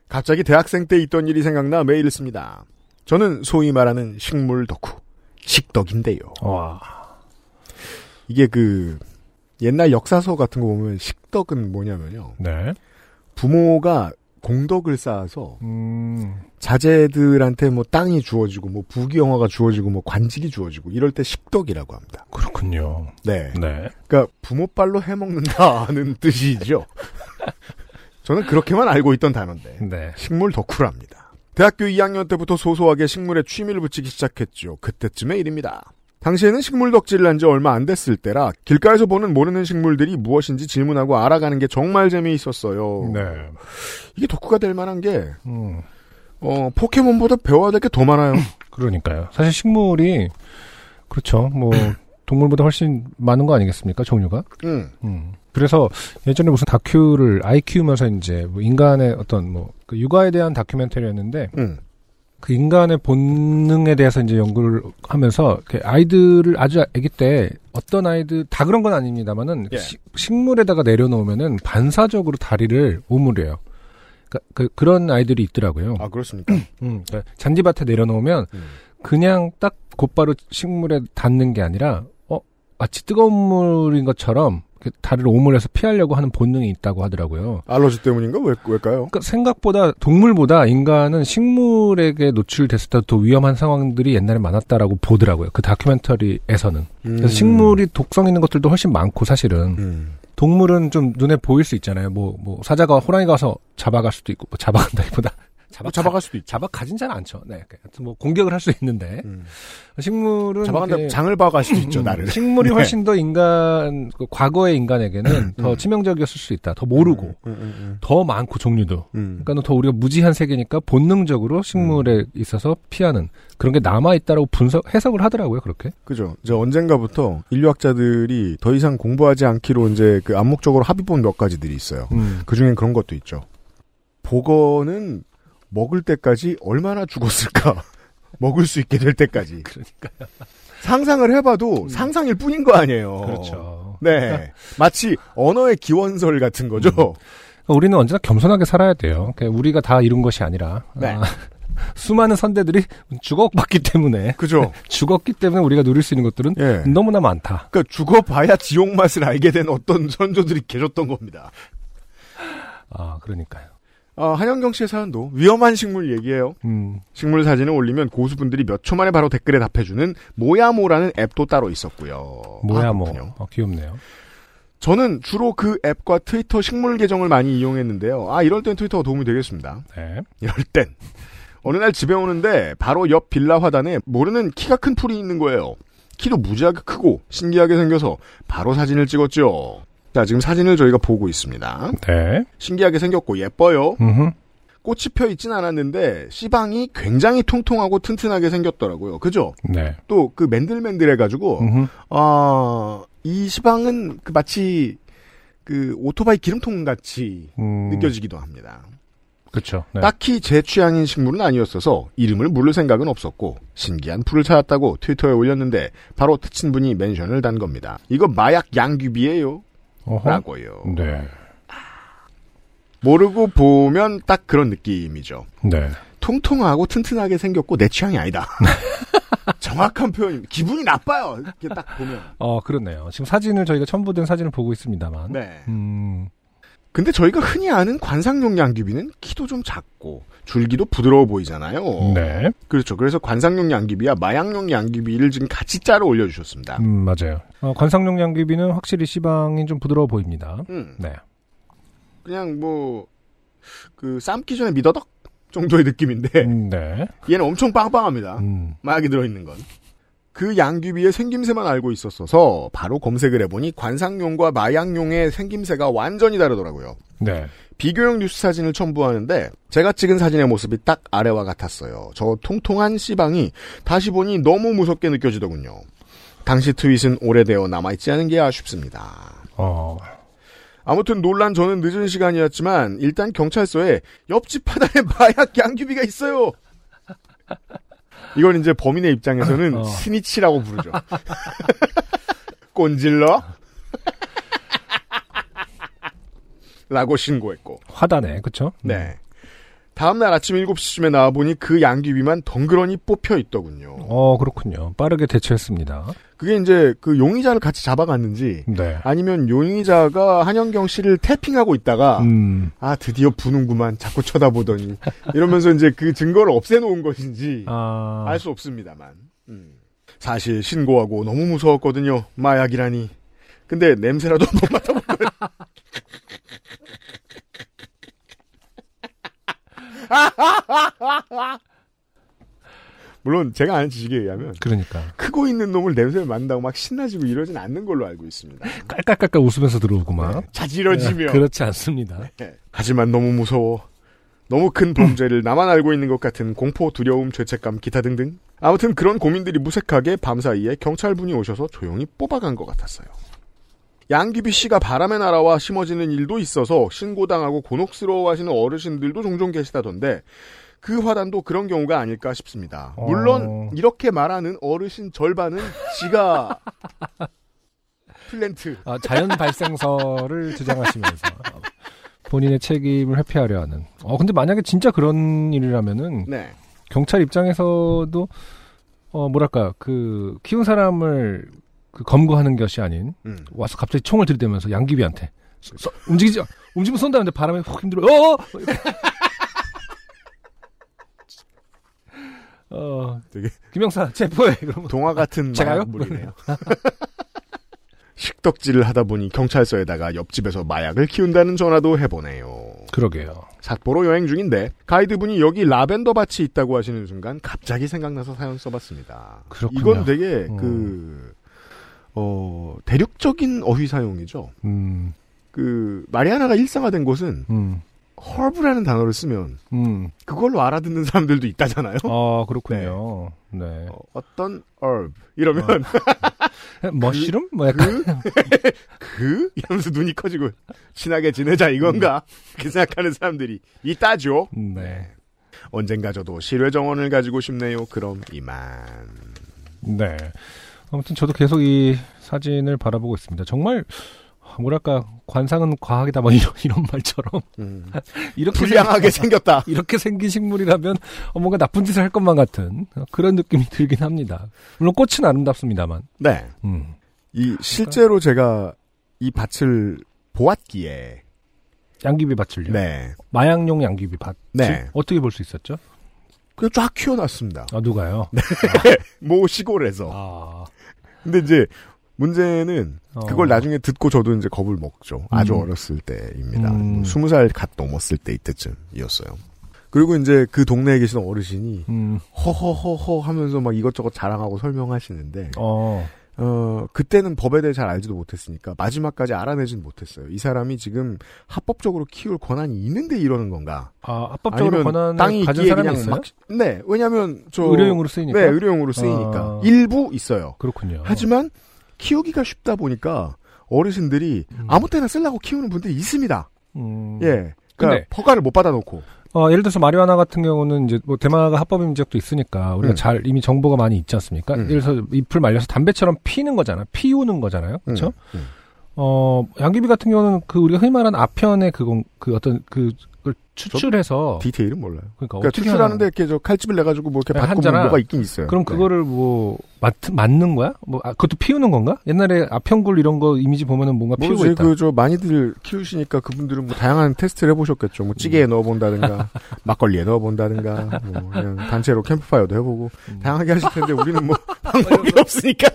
S3: 갑자기 대학생 때 있던 일이 생각나 메일을 씁니다. 저는 소위 말하는 식물 덕후, 식덕인데요.
S2: 와.
S3: 이게 그 옛날 역사서 같은 거 보면 식덕은 뭐냐면요.
S2: 네.
S3: 부모가 공덕을 쌓아서
S2: 음.
S3: 자제들한테 뭐 땅이 주어지고 뭐 부귀영화가 주어지고 뭐 관직이 주어지고 이럴 때 식덕이라고 합니다.
S2: 그렇군요.
S3: 네.
S2: 네.
S3: 그러니까 부모빨로 해먹는다는 뜻이죠. 저는 그렇게만 알고 있던 단어인데
S2: 네.
S3: 식물 덕후랍니다. 대학교 2학년 때부터 소소하게 식물에 취미를 붙이기 시작했죠. 그때쯤의 일입니다. 당시에는 식물 덕질을 한 지 얼마 안 됐을 때라 길가에서 보는 모르는 식물들이 무엇인지 질문하고 알아가는 게 정말 재미있었어요.
S2: 네.
S3: 이게 덕후가 될 만한 게
S2: 음.
S3: 어, 포켓몬보다 배워야 될 게 더 많아요.
S2: 그러니까요. 사실 식물이 그렇죠. 뭐 동물보다 훨씬 많은 거 아니겠습니까? 종류가.
S3: 음.
S2: 음. 그래서 예전에 무슨 다큐를 아이 키우면서 이제 뭐 인간의 어떤 뭐 그 육아에 대한 다큐멘터리였는데
S3: 음.
S2: 그 인간의 본능에 대해서 이제 연구를 하면서 그 아이들을 아주 아기 때 어떤 아이들 다 그런 건 아닙니다만은
S3: 예.
S2: 시- 식물에다가 내려놓으면은 반사적으로 다리를 오므려요. 그러니까 그, 그 런 아이들이 있더라고요.
S3: 아 그렇습니까?
S2: 음, 그러니까 잔디밭에 내려놓으면
S3: 음.
S2: 그냥 딱 곧바로 식물에 닿는 게 아니라 어 마치 뜨거운 물인 것처럼 그 다리를 오므려서 피하려고 하는 본능이 있다고 하더라고요.
S3: 알러지 때문인가? 왜, 왜일까요?
S2: 그러니까 생각보다 동물보다 인간은 식물에게 노출됐을 때 더 위험한 상황들이 옛날에 많았다라고 보더라고요. 그 다큐멘터리에서는. 그래서 식물이 독성 있는 것들도 훨씬 많고 사실은
S3: 음.
S2: 동물은 좀 눈에 보일 수 있잖아요. 뭐 뭐 사자가 호랑이가 와서 잡아갈 수도 있고 뭐 잡아간다기보다 잡아
S3: 뭐 잡아갈 수도 있죠.
S2: 잡아가진 잘 않죠. 네. 하여튼 뭐 공격을 할 수 있는데
S3: 음.
S2: 식물은
S3: 잡아간다 장을 봐갈 수도 있죠.
S2: 음,
S3: 나를.
S2: 식물이
S3: 네.
S2: 훨씬 더 인간 그 과거의 인간에게는 더 치명적이었을 수 있다. 더 모르고
S3: 음, 음, 음,
S2: 더 많고 종류도.
S3: 음.
S2: 그러니까 더 우리가 무지한 세계니까 본능적으로 식물에 있어서 피하는 그런 게 남아 있다라고 분석 해석을 하더라고요. 그렇게.
S3: 그죠. 이제 언젠가부터 인류학자들이 더 이상 공부하지 않기로 이제 그 암묵적으로 합의본 몇 가지들이 있어요.
S2: 음.
S3: 그 중엔 그런 것도 있죠. 복어는 먹을 때까지 얼마나 죽었을까? 먹을 수 있게 될 때까지.
S2: 그러니까요.
S3: 상상을 해봐도 상상일 뿐인 거 아니에요.
S2: 그렇죠.
S3: 네. 마치 언어의 기원설 같은 거죠.
S2: 그러니까 우리는 언제나 겸손하게 살아야 돼요. 그러니까 우리가 다 이룬 것이 아니라
S3: 네.
S2: 아, 수많은 선대들이 주걱받기 때문에
S3: 그죠.
S2: 죽었기 때문에 우리가 누릴 수 있는 것들은
S3: 예.
S2: 너무나 많다.
S3: 그러니까 죽어봐야 지옥 맛을 알게 된 어떤 선조들이 계셨던 겁니다.
S2: 아 그러니까요.
S3: 아, 한영경 씨의 사연도 위험한 식물 얘기예요.
S2: 음.
S3: 식물 사진을 올리면 고수분들이 몇 초 만에 바로 댓글에 답해주는 모야모라는 앱도 따로 있었고요.
S2: 뭐야
S3: 아.
S2: 어, 귀엽네요.
S3: 저는 주로 그 앱과 트위터 식물 계정을 많이 이용했는데요. 아 이럴 땐 트위터가 도움이 되겠습니다.
S2: 네.
S3: 이럴 땐 어느 날 집에 오는데 바로 옆 빌라 화단에 모르는 키가 큰 풀이 있는 거예요. 키도 무지하게 크고 신기하게 생겨서 바로 사진을 찍었죠. 자 지금 사진을 저희가 보고 있습니다.
S2: 네.
S3: 신기하게 생겼고 예뻐요.
S2: 음흠.
S3: 꽃이 펴 있진 않았는데 씨방이 굉장히 통통하고 튼튼하게 생겼더라고요. 그죠?
S2: 네.
S3: 또 그 맨들맨들해 가지고
S2: 음흠.
S3: 아, 이 시방은 그 마치 그 오토바이 기름통 같이
S2: 음,
S3: 느껴지기도 합니다.
S2: 그렇죠. 네.
S3: 딱히 제 취향인 식물은 아니었어서 이름을 물을 생각은 없었고 신기한 풀을 찾았다고 트위터에 올렸는데 바로 특친 분이 멘션을 단 겁니다. 이거 마약 양귀비예요.
S2: 어허.
S3: 라고요.
S2: 네.
S3: 모르고 보면 딱 그런 느낌이죠.
S2: 네.
S3: 통통하고 튼튼하게 생겼고 내 취향이 아니다. 정확한 표현입니다. 기분이 나빠요. 이렇게 딱 보면.
S2: 어, 그렇네요. 지금 사진을 저희가 첨부된 사진을 보고 있습니다만.
S3: 네.
S2: 음,
S3: 근데 저희가 흔히 아는 관상용 양귀비는 키도 좀 작고 줄기도 부드러워 보이잖아요.
S2: 네.
S3: 그렇죠. 그래서 관상용 양귀비와 마약용 양귀비를 지금 같이 짜러 올려주셨습니다.
S2: 음, 맞아요. 어, 관상용 양귀비는 확실히 시방이 좀 부드러워 보입니다.
S3: 음,
S2: 네.
S3: 그냥 뭐, 그, 삶기 전에 미더덕 정도의 느낌인데,
S2: 음, 네.
S3: 얘는 엄청 빵빵합니다.
S2: 음,
S3: 마약이 들어있는 건. 그 양귀비의 생김새만 알고 있었어서 바로 검색을 해보니 관상용과 마약용의 생김새가 완전히 다르더라고요.
S2: 네.
S3: 비교용 뉴스 사진을 첨부하는데 제가 찍은 사진의 모습이 딱 아래와 같았어요. 저 통통한 씨방이 다시 보니 너무 무섭게 느껴지더군요. 당시 트윗은 오래되어 남아있지 않은 게 아쉽습니다.
S2: 어,
S3: 아무튼 놀란 저는 늦은 시간이었지만 일단 경찰서에 옆집 바다에 마약 양귀비가 있어요. 이건 이제 범인의 입장에서는
S2: 어.
S3: 스니치라고 부르죠. 꼰질러? 라고 신고했고.
S2: 화다네. 그쵸?
S3: 네. 다음날 아침 7시쯤에 나와보니 그 양귀비만 덩그러니 뽑혀 있더군요.
S2: 어, 그렇군요. 빠르게 대처했습니다.
S3: 그게 이제 그 용의자를 같이 잡아갔는지
S2: 네.
S3: 아니면 용의자가 한영경 씨를 태핑하고 있다가
S2: 음,
S3: 아 드디어 부는구만 자꾸 쳐다보더니 이러면서 이제 그 증거를 없애놓은 것인지
S2: 아,
S3: 알수 없습니다만 음. 사실 신고하고 너무 무서웠거든요 마약이라니 근데 냄새라도 못 맡아볼 걸 물론 제가 아는 지식에 의하면
S2: 그러니까.
S3: 크고 있는 놈을 냄새를 맡는다고 막 신나지고 이러진 않는 걸로 알고 있습니다
S2: 깔깔깔깔 웃으면서 들어오고만.
S3: 네, 자지러지며
S2: 그렇지 않습니다.
S3: 네. 하지만 너무 무서워. 너무 큰 범죄를 나만 알고 있는 것 같은 공포, 두려움, 죄책감, 기타 등등. 아무튼 그런 고민들이 무색하게 밤사이에 경찰분이 오셔서 조용히 뽑아간 것 같았어요. 양귀비 씨가 바람에 날아와 심어지는 일도 있어서 신고당하고 곤혹스러워하시는 어르신들도 종종 계시다던데 그 화단도 그런 경우가 아닐까 싶습니다. 물론
S2: 어.
S3: 이렇게 말하는 어르신 절반은 지가 플랜트
S2: 아, 자연 발생설을 주장하시면서 본인의 책임을 회피하려 하는. 어, 근데 만약에 진짜 그런 일이라면은
S3: 네.
S2: 경찰 입장에서도 어 뭐랄까 그 키운 사람을 그 검거하는 것이 아닌
S3: 음.
S2: 와서 갑자기 총을 들이대면서 양귀비한테 쏘- 쏘- 움직이지 마. 움직이면 쏜다는데 바람에 훅 힘들어. 어! 어,
S3: 되게
S2: 김영사 체포해. 그러면
S3: 동화 같은
S2: 제가요?
S3: 마약물이네요. 식덕질을 하다 보니 경찰서에다가 옆집에서 마약을 키운다는 전화도 해보네요.
S2: 그러게요.
S3: 삿포로 여행 중인데 가이드분이 여기 라벤더 밭이 있다고 하시는 순간 갑자기 생각나서 사연 써봤습니다.
S2: 그렇군요.
S3: 이건 되게
S2: 음.
S3: 그 어, 대륙적인 어휘 사용이죠.
S2: 음,
S3: 그 마리아나가 일상화된 곳은
S2: 음,
S3: 허브라는 단어를 쓰면
S2: 음.
S3: 그걸로 알아듣는 사람들도 있다잖아요.
S2: 아 그렇군요. 네.
S3: 어, 어떤 herb 이러면
S2: 머쉬룸? 뭐 약간
S3: 그? 그? 이러면서 눈이 커지고 친하게 지내자 이건가? 그렇게 생각하는 사람들이 있다죠.
S2: 네.
S3: 언젠가 저도 실외 정원을 가지고 싶네요. 그럼 이만.
S2: 네. 아무튼 저도 계속 이 사진을 바라보고 있습니다. 정말 뭐랄까 관상은 과학이다 뭐 이런, 이런 말처럼
S3: 음.
S2: 이렇게
S3: 불량하게
S2: 생-
S3: 생겼다.
S2: 이렇게 생긴 식물이라면 어, 뭔가 나쁜 짓을 할 것만 같은 그런 느낌이 들긴 합니다. 물론 꽃은 아름답습니다만.
S3: 네.
S2: 음.
S3: 이 실제로 제가 이 밭을 보았기에
S2: 양귀비 밭을요.
S3: 네.
S2: 마약용 양귀비 밭.
S3: 네.
S2: 어떻게 볼 수 있었죠?
S3: 그냥 쫙 키워놨습니다.
S2: 아 누가요?
S3: 모 시골에서.
S2: 아.
S3: 근데 이제 문제는
S2: 어.
S3: 그걸 나중에 듣고 저도 이제 겁을 먹죠. 아주
S2: 음.
S3: 어렸을 때입니다.
S2: 음.
S3: 스무 살갓 넘었을 때 이때쯤이었어요. 그리고 이제 그 동네에 계시는 어르신이
S2: 음.
S3: 허허허허 하면서 막 이것저것 자랑하고 설명하시는데
S2: 어.
S3: 어, 그때는 법에 대해 잘 알지도 못했으니까 마지막까지 알아내진 못했어요. 이 사람이 지금 합법적으로 키울 권한이 있는데 이러는 건가?
S2: 아, 합법적으로 권한을
S3: 땅이
S2: 가진 사람이
S3: 그냥
S2: 있어요?
S3: 막 네, 왜냐하면 저
S2: 의료용으로 쓰이니까.
S3: 네, 의료용으로 쓰이니까
S2: 아.
S3: 일부 있어요.
S2: 그렇군요.
S3: 하지만 키우기가 쉽다 보니까 어르신들이
S2: 음.
S3: 아무 때나 쓰려고 키우는 분들이 있습니다.
S2: 음.
S3: 예. 그러니까
S2: 근데-
S3: 허가를 못 받아놓고
S2: 어, 예를 들어서 마리화나 같은 경우는 이제 뭐 대마가 합법인 지역도 있으니까 우리가
S3: 음.
S2: 잘 이미 정보가 많이 있지 않습니까?
S3: 음.
S2: 예를 들어서 잎을 말려서 담배처럼 피는 거잖아요. 피우는 거잖아요. 그렇죠?
S3: 음, 음.
S2: 어, 양귀비 같은 경우는 그 우리가 흔히 말하는 아편의 그건 그 어떤 그 그걸 추출해서
S3: 디테일은 몰라요.
S2: 그러니까,
S3: 그러니까 추출하는데 이렇게 저 칼집을 내 가지고 뭐 이렇게
S2: 네,
S3: 받고
S2: 한잖아.
S3: 뭐가 있긴 있어요.
S2: 그럼
S3: 네.
S2: 그거를 뭐 맞, 맞는 거야? 뭐 아, 그것도 피우는 건가? 옛날에 아편굴 이런 거 이미지 보면은 뭔가 피우고
S3: 모르지
S2: 있다.
S3: 그저 많이들 키우시니까 그분들은 뭐 다양한 테스트를 해보셨겠죠. 뭐 찌개에
S2: 음.
S3: 넣어본다든가 막걸리에 넣어본다든가 뭐 그냥 단체로 캠프파이어도 해보고
S2: 음.
S3: 다양하게 하실 텐데 우리는 뭐 방법이 없으니까.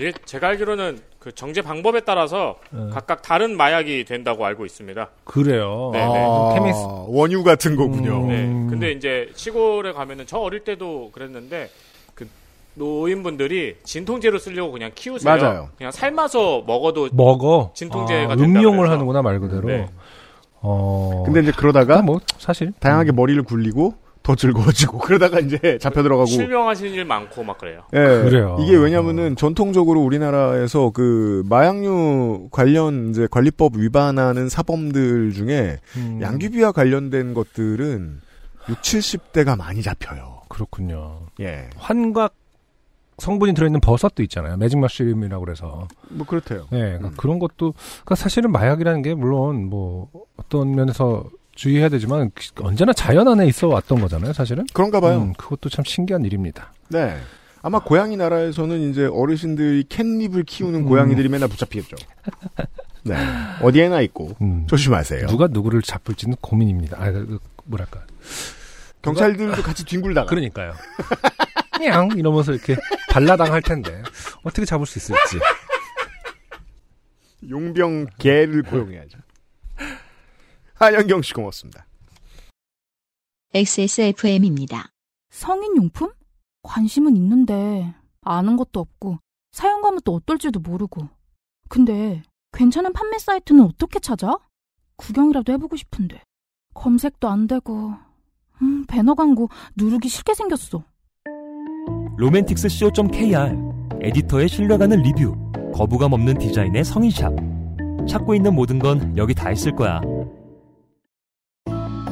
S7: 예, 제가 알기로는 그 정제 방법에 따라서
S2: 어,
S7: 각각 다른 마약이 된다고 알고 있습니다.
S2: 그래요.
S7: 네,
S3: 아,
S2: 케미스-
S3: 원유 같은 거군요.
S2: 음.
S7: 네. 근데 이제 시골에 가면은 저 어릴 때도 그랬는데 그 노인분들이 진통제로 쓰려고 그냥 키우세요.
S3: 맞아요.
S7: 그냥 삶아서 먹어도
S2: 먹어.
S7: 진통제가
S2: 아,
S7: 된다
S2: 음용을
S7: 그래서.
S2: 하는구나 말 그대로.
S7: 네.
S2: 어.
S3: 근데 이제 그러다가
S2: 뭐 사실
S3: 다양하게 머리를 굴리고 더 즐거워지고 그러다가 이제 잡혀 들어가고
S7: 실명하시는 일 많고 막 그래요.
S3: 예.
S2: 그래요.
S3: 이게 왜냐면은 전통적으로 우리나라에서 그 마약류 관련 이제 관리법 위반하는 사범들 중에
S2: 음,
S3: 양귀비와 관련된 것들은 6, 70대가 많이 잡혀요.
S2: 그렇군요.
S3: 예.
S2: 환각 성분이 들어있는 버섯도 있잖아요. 매직 머쉬름이라고 그래서.
S3: 뭐 그렇대요.
S2: 네, 그러니까
S3: 음.
S2: 그런 것도 그러니까 사실은 마약이라는 게 물론 뭐 어떤 면에서 주의해야 되지만 언제나 자연 안에 있어 왔던 거잖아요, 사실은.
S3: 그런가 봐요.
S2: 음, 그것도 참 신기한 일입니다.
S3: 네. 아마 고양이 나라에서는 이제 어르신들이 캣닙을 키우는
S2: 음.
S3: 고양이들이 맨날 붙잡히겠죠. 네. 어디에나 있고
S2: 음.
S3: 조심하세요.
S2: 누가 누구를 잡을지는 고민입니다. 아, 그, 그, 뭐랄까.
S3: 경찰들도 같이 뒹굴다가
S2: 그러니까요. 냥 이러면서 이렇게 발라당 할 텐데 어떻게 잡을 수 있을지.
S3: 용병 개를 고용해야죠. 하연경 씨 고맙습니다.
S1: XSFM입니다.
S8: 성인용품? 관심은 있는데 아는 것도 없고 사용감은 또 어떨지도 모르고. 근데 괜찮은 판매 사이트는 어떻게 찾아? 구경이라도 해보고 싶은데 검색도 안 되고 음, 배너 광고 누르기 싫게 생겼어.
S4: 로맨틱스 co.kr 에디터의 신뢰가는 리뷰 거부감 없는 디자인의 성인샵 찾고 있는 모든 건 여기 다 있을 거야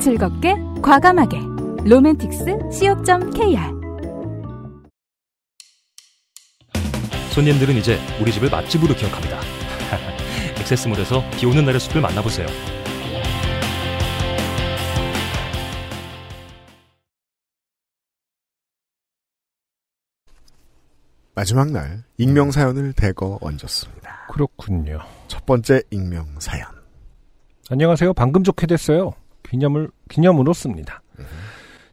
S8: 즐겁게 과감하게 로맨틱스 co.kr
S4: 손님들은 이제 우리 집을 맛집으로 기억합니다 액세스몰에서 비 오는 날의 숲을 만나보세요
S3: 마지막 날 익명 사연을 대거 얹었습니다.
S2: 그렇군요.
S3: 첫 번째 익명 사연.
S2: 안녕하세요. 방금 좋게 됐어요. 기념을 기념으로 씁니다.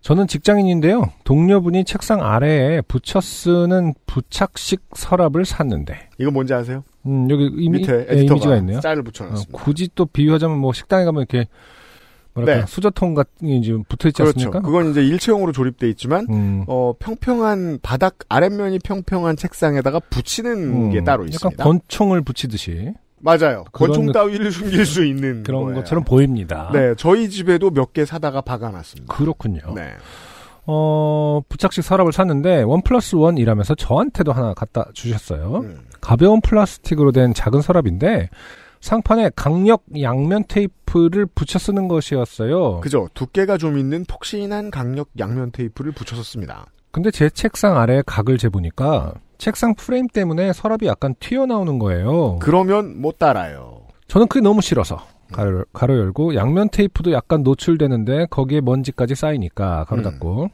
S2: 저는 직장인인데요. 동료분이 책상 아래에 붙여 쓰는 부착식 서랍을 샀는데,
S3: 이거 뭔지 아세요?
S2: 음, 여기 이미,
S3: 밑에
S2: 예, 이미지가 있네요.
S3: 짤을
S2: 어,
S3: 붙여놨습니다.
S2: 굳이 또 비유하자면 뭐 식당에 가면 이렇게 뭐랄까
S3: 네.
S2: 수저통 같은 게 이제 붙어 있지
S3: 그렇죠.
S2: 않습니까?
S3: 그건 이제 일체형으로 조립돼 있지만
S2: 음,
S3: 어, 평평한 바닥 아랫면이 평평한 책상에다가 붙이는
S2: 음,
S3: 게 따로
S2: 약간
S3: 있습니다.
S2: 권총을 붙이듯이
S3: 맞아요. 권총
S2: 느-
S3: 따위를 숨길 수 있는
S2: 그런
S3: 거예요.
S2: 것처럼 보입니다.
S3: 네, 저희 집에도 몇 개 사다가 박아놨습니다.
S2: 그렇군요.
S3: 네.
S2: 어, 부착식 서랍을 샀는데 one plus one이라면서 저한테도 하나 갖다 주셨어요.
S3: 음.
S2: 가벼운 플라스틱으로 된 작은 서랍인데 상판에 강력 양면 테이프를 붙여 쓰는 것이었어요.
S3: 그죠. 두께가 좀 있는 폭신한 강력 양면 테이프를 붙여서 씁니다.
S2: 근데 제 책상 아래 각을 재보니까 책상 프레임 때문에 서랍이 약간 튀어나오는 거예요.
S3: 그러면 못 따라요.
S2: 저는 그게 너무 싫어서 가로, 가로 열고 양면 테이프도 약간 노출되는데 거기에 먼지까지 쌓이니까 가로
S3: 음.
S2: 닫고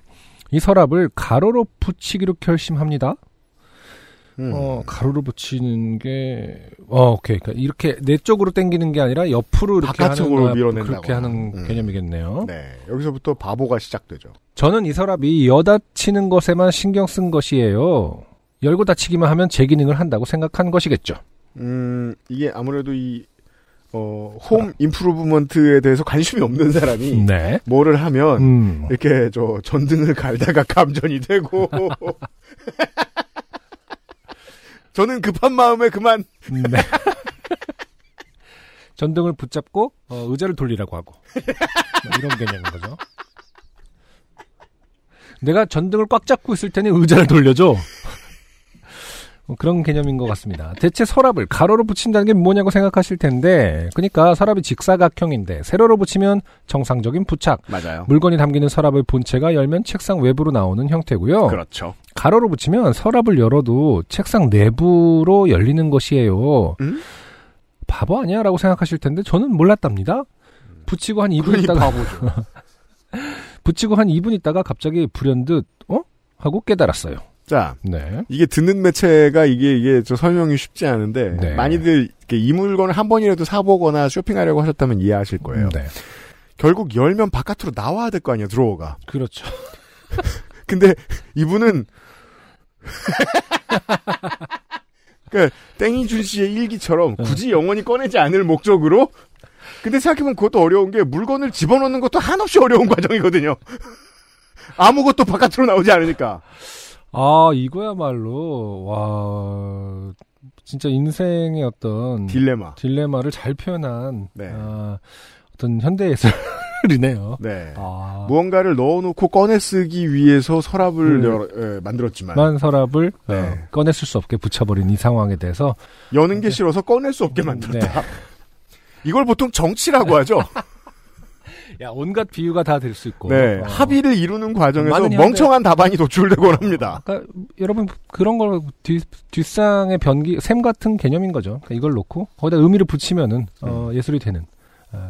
S2: 이 서랍을 가로로 붙이기로 결심합니다.
S3: 음.
S2: 어, 가로로 붙이는 게, 어, 오케이. 그러니까 이렇게 내 쪽으로 당기는 게 아니라 옆으로 이렇게
S3: 바깥쪽으로. 밀어낸다거나.
S2: 그렇게 하는
S3: 음.
S2: 개념이겠네요.
S3: 네. 여기서부터 바보가 시작되죠.
S2: 저는 이 서랍이 여닫히는 것에만 신경 쓴 것이에요. 열고 닫히기만 하면 제 기능을 한다고 생각한 것이겠죠.
S3: 음, 이게 아무래도 이, 어, 홈 임프루브먼트에 대해서 관심이 없는 사람이
S2: 네.
S3: 뭐를 하면
S2: 음.
S3: 이렇게 저 전등을 갈다가 감전이 되고 저는 급한 마음에 그만
S2: 네. 전등을 붙잡고 어, 의자를 돌리라고 하고 뭐 이런 개념인 거죠. 내가 전등을 꽉 잡고 있을 테니 의자를 돌려줘. 뭐 그런 개념인 것 같습니다. 대체 서랍을 가로로 붙인다는 게 뭐냐고 생각하실 텐데, 그러니까 서랍이 직사각형인데 세로로 붙이면 정상적인 부착.
S3: 맞아요.
S2: 물건이 담기는 서랍의 본체가 열면 책상 외부로 나오는 형태고요.
S3: 그렇죠.
S2: 가로로 붙이면 서랍을 열어도 책상 내부로 열리는 것이에요.
S3: 음?
S2: 바보 아니야 라고 생각하실 텐데 저는 몰랐답니다. 붙이고 한 2분
S3: 그러니
S2: 있다가
S3: 바보죠.
S2: 붙이고 한 2분 있다가 갑자기 불현듯 어? 하고 깨달았어요.
S3: 자,
S2: 네.
S3: 이게 듣는 매체가 이게 이게 저 설명이 쉽지 않은데
S2: 네.
S3: 많이들 이 물건을 한 번이라도 사보거나 쇼핑하려고 하셨다면 이해하실 거예요.
S2: 네.
S3: 결국 열면 바깥으로 나와야 될 거 아니에요, 드로어가.
S2: 그렇죠.
S3: 근데 이분은 그 땡이준 씨의 일기처럼 굳이 영원히 꺼내지 않을 목적으로 근데 생각해보면 그것도 어려운 게 물건을 집어넣는 것도 한없이 어려운 과정이거든요. 아무것도 바깥으로 나오지 않으니까.
S2: 아, 이거야말로 와 진짜 인생의 어떤
S3: 딜레마.
S2: 딜레마를 잘 표현한
S3: 네.
S2: 아, 어떤 현대 예술 이네요.
S3: 네.
S2: 아,
S3: 무언가를 넣어놓고 꺼내 쓰기 위해서 서랍을
S2: 음.
S3: 열어- 예, 만들었지만
S2: 만 서랍을 어,
S3: 네.
S2: 꺼냈을 수 없게 붙여버린 이 상황에 대해서
S3: 여는 게 싫어서 꺼낼 수 없게 만들었다.
S2: 네.
S3: 이걸 보통 정치라고 하죠.
S2: 야 온갖 비유가 다 될 수 있고
S3: 네.
S2: 어.
S3: 합의를 이루는 과정에서 멍청한 답안이 도출되곤 합니다.
S2: 아까 여러분 그런 걸 뒤, 뒷상의 변기 샘 같은 개념인 거죠. 그러니까 이걸 놓고 거기다 의미를 붙이면은 어,
S3: 음.
S2: 예술이 되는 아,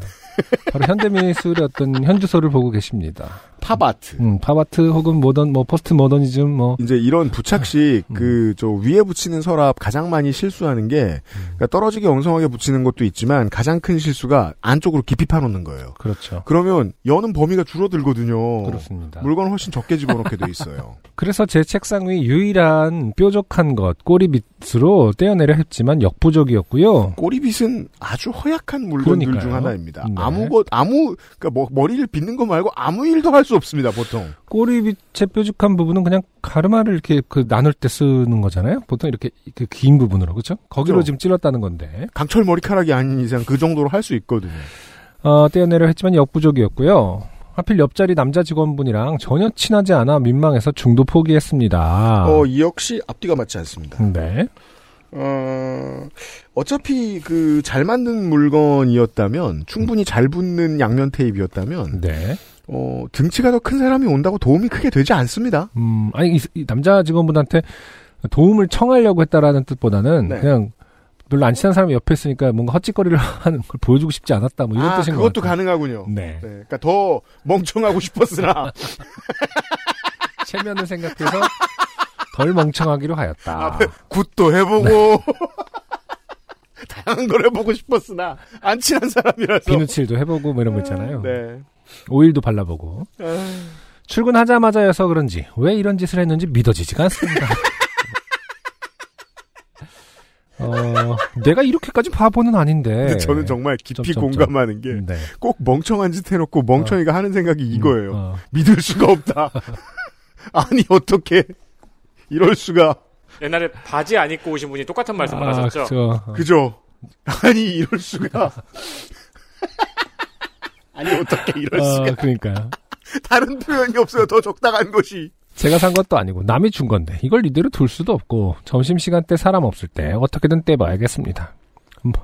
S2: 바로 현대미술의 어떤 현주소를 보고 계십니다.
S3: 팝아트.
S2: 음, 팝아트 혹은 모던 뭐 포스트 모더니즘 뭐
S3: 이제 이런 부착식
S2: 음.
S3: 그저 위에 붙이는 서랍 가장 많이 실수하는 게
S2: 음.
S3: 그러니까 떨어지게 엉성하게 붙이는 것도 있지만 가장 큰 실수가 안쪽으로 깊이 파놓는 거예요.
S2: 그렇죠.
S3: 그러면 여는 범위가 줄어들거든요.
S2: 그렇습니다.
S3: 물건 훨씬 적게 집어넣게 돼 있어요.
S2: 그래서 제 책상 위 유일한 뾰족한 것 꼬리빗으로 떼어내려 했지만 역부족이었고요.
S3: 꼬리빗은 아주 허약한 물건들
S2: 그러니까요.
S3: 중 하나입니다.
S2: 네.
S3: 아무것 아무 그러니까 뭐 머리를 빗는 거 말고 아무 일도 할 수 없습니다. 보통.
S2: 꼬리빗의 뾰족한 부분은 그냥 가르마를 이렇게 그 나눌 때 쓰는 거잖아요. 보통 이렇게 그 긴 부분으로 그렇죠? 거기로
S3: 그렇죠.
S2: 지금 찔렀다는 건데
S3: 강철 머리카락이 아닌 이상 그 정도로 할 수 있거든요.
S2: 어, 떼어내려 했지만 역부족이었고요. 하필 옆자리 남자 직원분이랑 전혀 친하지 않아 민망해서 중도 포기했습니다.
S3: 어, 이 역시 앞뒤가 맞지 않습니다.
S2: 네.
S3: 어, 어차피 그 잘 만든 물건이었다면 충분히 잘 붙는 양면 테이프였다면
S2: 네.
S3: 어, 등치가 더 큰 사람이 온다고 도움이 크게 되지 않습니다.
S2: 음, 아니, 이, 이 남자 직원분한테 도움을 청하려고 했다라는 뜻보다는
S3: 네.
S2: 그냥 별로 안 친한 사람이 옆에 있으니까 뭔가 헛짓거리를 하는 걸 보여주고 싶지 않았다. 뭐 이런
S3: 아,
S2: 뜻인 것
S3: 그것도. 가능하군요.
S2: 네.
S3: 네, 그러니까 더 멍청하고 싶었으나
S2: 체면을 생각해서 덜 멍청하기로 하였다.
S3: 앞에 굿도 해보고 다양한 걸 해보고 싶었으나 안 친한 사람이라서
S2: 비누칠도 해보고 뭐 이런 거 있잖아요.
S3: 네.
S2: 오일도 발라보고.
S3: 아,
S2: 출근하자마자여서 그런지 왜 이런 짓을 했는지 믿어지지가 않습니다. 어, 내가 이렇게까지 바보는 아닌데.
S3: 저는 정말 깊이
S2: 점점점.
S3: 공감하는 게
S2: 네.
S3: 꼭 멍청한 짓 해놓고 멍청이가 하는 생각이 이거예요.
S2: 어.
S3: 믿을 수가 없다. 아니 어떻게 이럴 수가
S7: 옛날에 바지 안 입고 오신 분이 똑같은 말씀
S2: 아,
S7: 하셨죠.
S2: 그죠.
S3: 그죠? 아니 이럴 수가. 아니 어떻게 이럴 수가.
S2: 어, 그러니까요.
S3: 다른 표현이 없어요. 더 적당한 것이.
S2: 제가 산 것도 아니고 남이 준 건데 이걸 이대로 둘 수도 없고 점심 시간 때 사람 없을 때 어떻게든 떼봐야겠습니다. 뭐.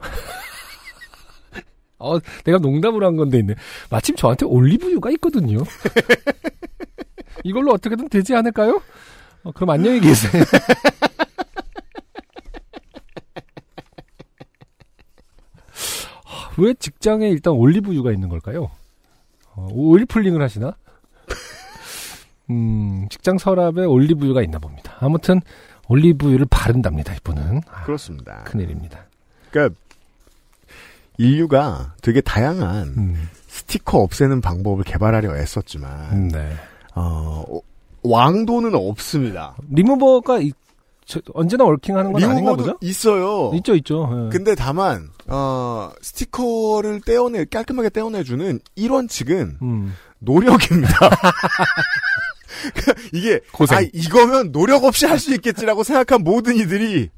S2: 어, 내가 농담으로 한 건데 있네. 마침 저한테 올리브유가 있거든요. 이걸로 어떻게든 되지 않을까요? 어, 그럼 안녕히 계세요. 아, 왜 직장에 일단 올리브유가 있는 걸까요? 어, oil pulling을 하시나? 음, 직장 서랍에 올리브유가 있나 봅니다. 아무튼 올리브유를 바른답니다. 이분은 아,
S3: 그렇습니다.
S2: 큰일입니다.
S3: 그러니까 인류가 되게 다양한
S2: 음,
S3: 스티커 없애는 방법을 개발하려 애썼지만
S2: 네.
S3: 어, 왕도는 없습니다.
S2: 리무버가 이- 저- 언제나 working하는 건 아닌가 보죠?
S3: 있어요.
S2: 있죠, 있죠. 예.
S3: 근데 다만 어, 스티커를 떼어내 깔끔하게 떼어내주는 1원칙은
S2: 음,
S3: 노력입니다. 이게
S2: 고생.
S3: 아 이거면 노력 없이 할 수 있겠지라고 생각한 모든 이들이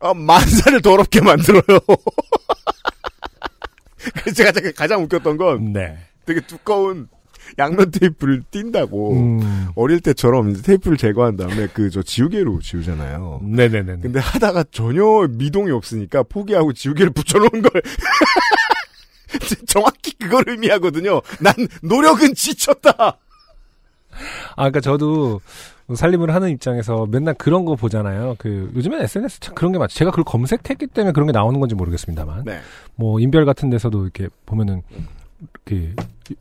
S3: 아, 만사를 더럽게 만들어요. 그래서 제가 가장- 가장 웃겼던 건
S2: 네.
S3: 되게 두꺼운 양면 테이프를 띈다고
S2: 음.
S3: 어릴 때처럼 테이프를 제거한 다음에 그 저 지우개로 지우잖아요.
S2: 네네네.
S3: 근데 하다가 전혀 미동이 없으니까 포기하고 지우개를 붙여놓은 걸 정확히 그걸 의미하거든요. 난 노력은 지쳤다.
S2: 아, 그러니까 저도 살림을 하는 입장에서 맨날 그런 거 보잖아요. 그 요즘엔 SNS 참 그런 게 많죠. 제가 그걸 검색했기 때문에 그런 게 나오는 건지 모르겠습니다만.
S3: 네.
S2: 뭐 인별 같은 데서도 이렇게 보면은 그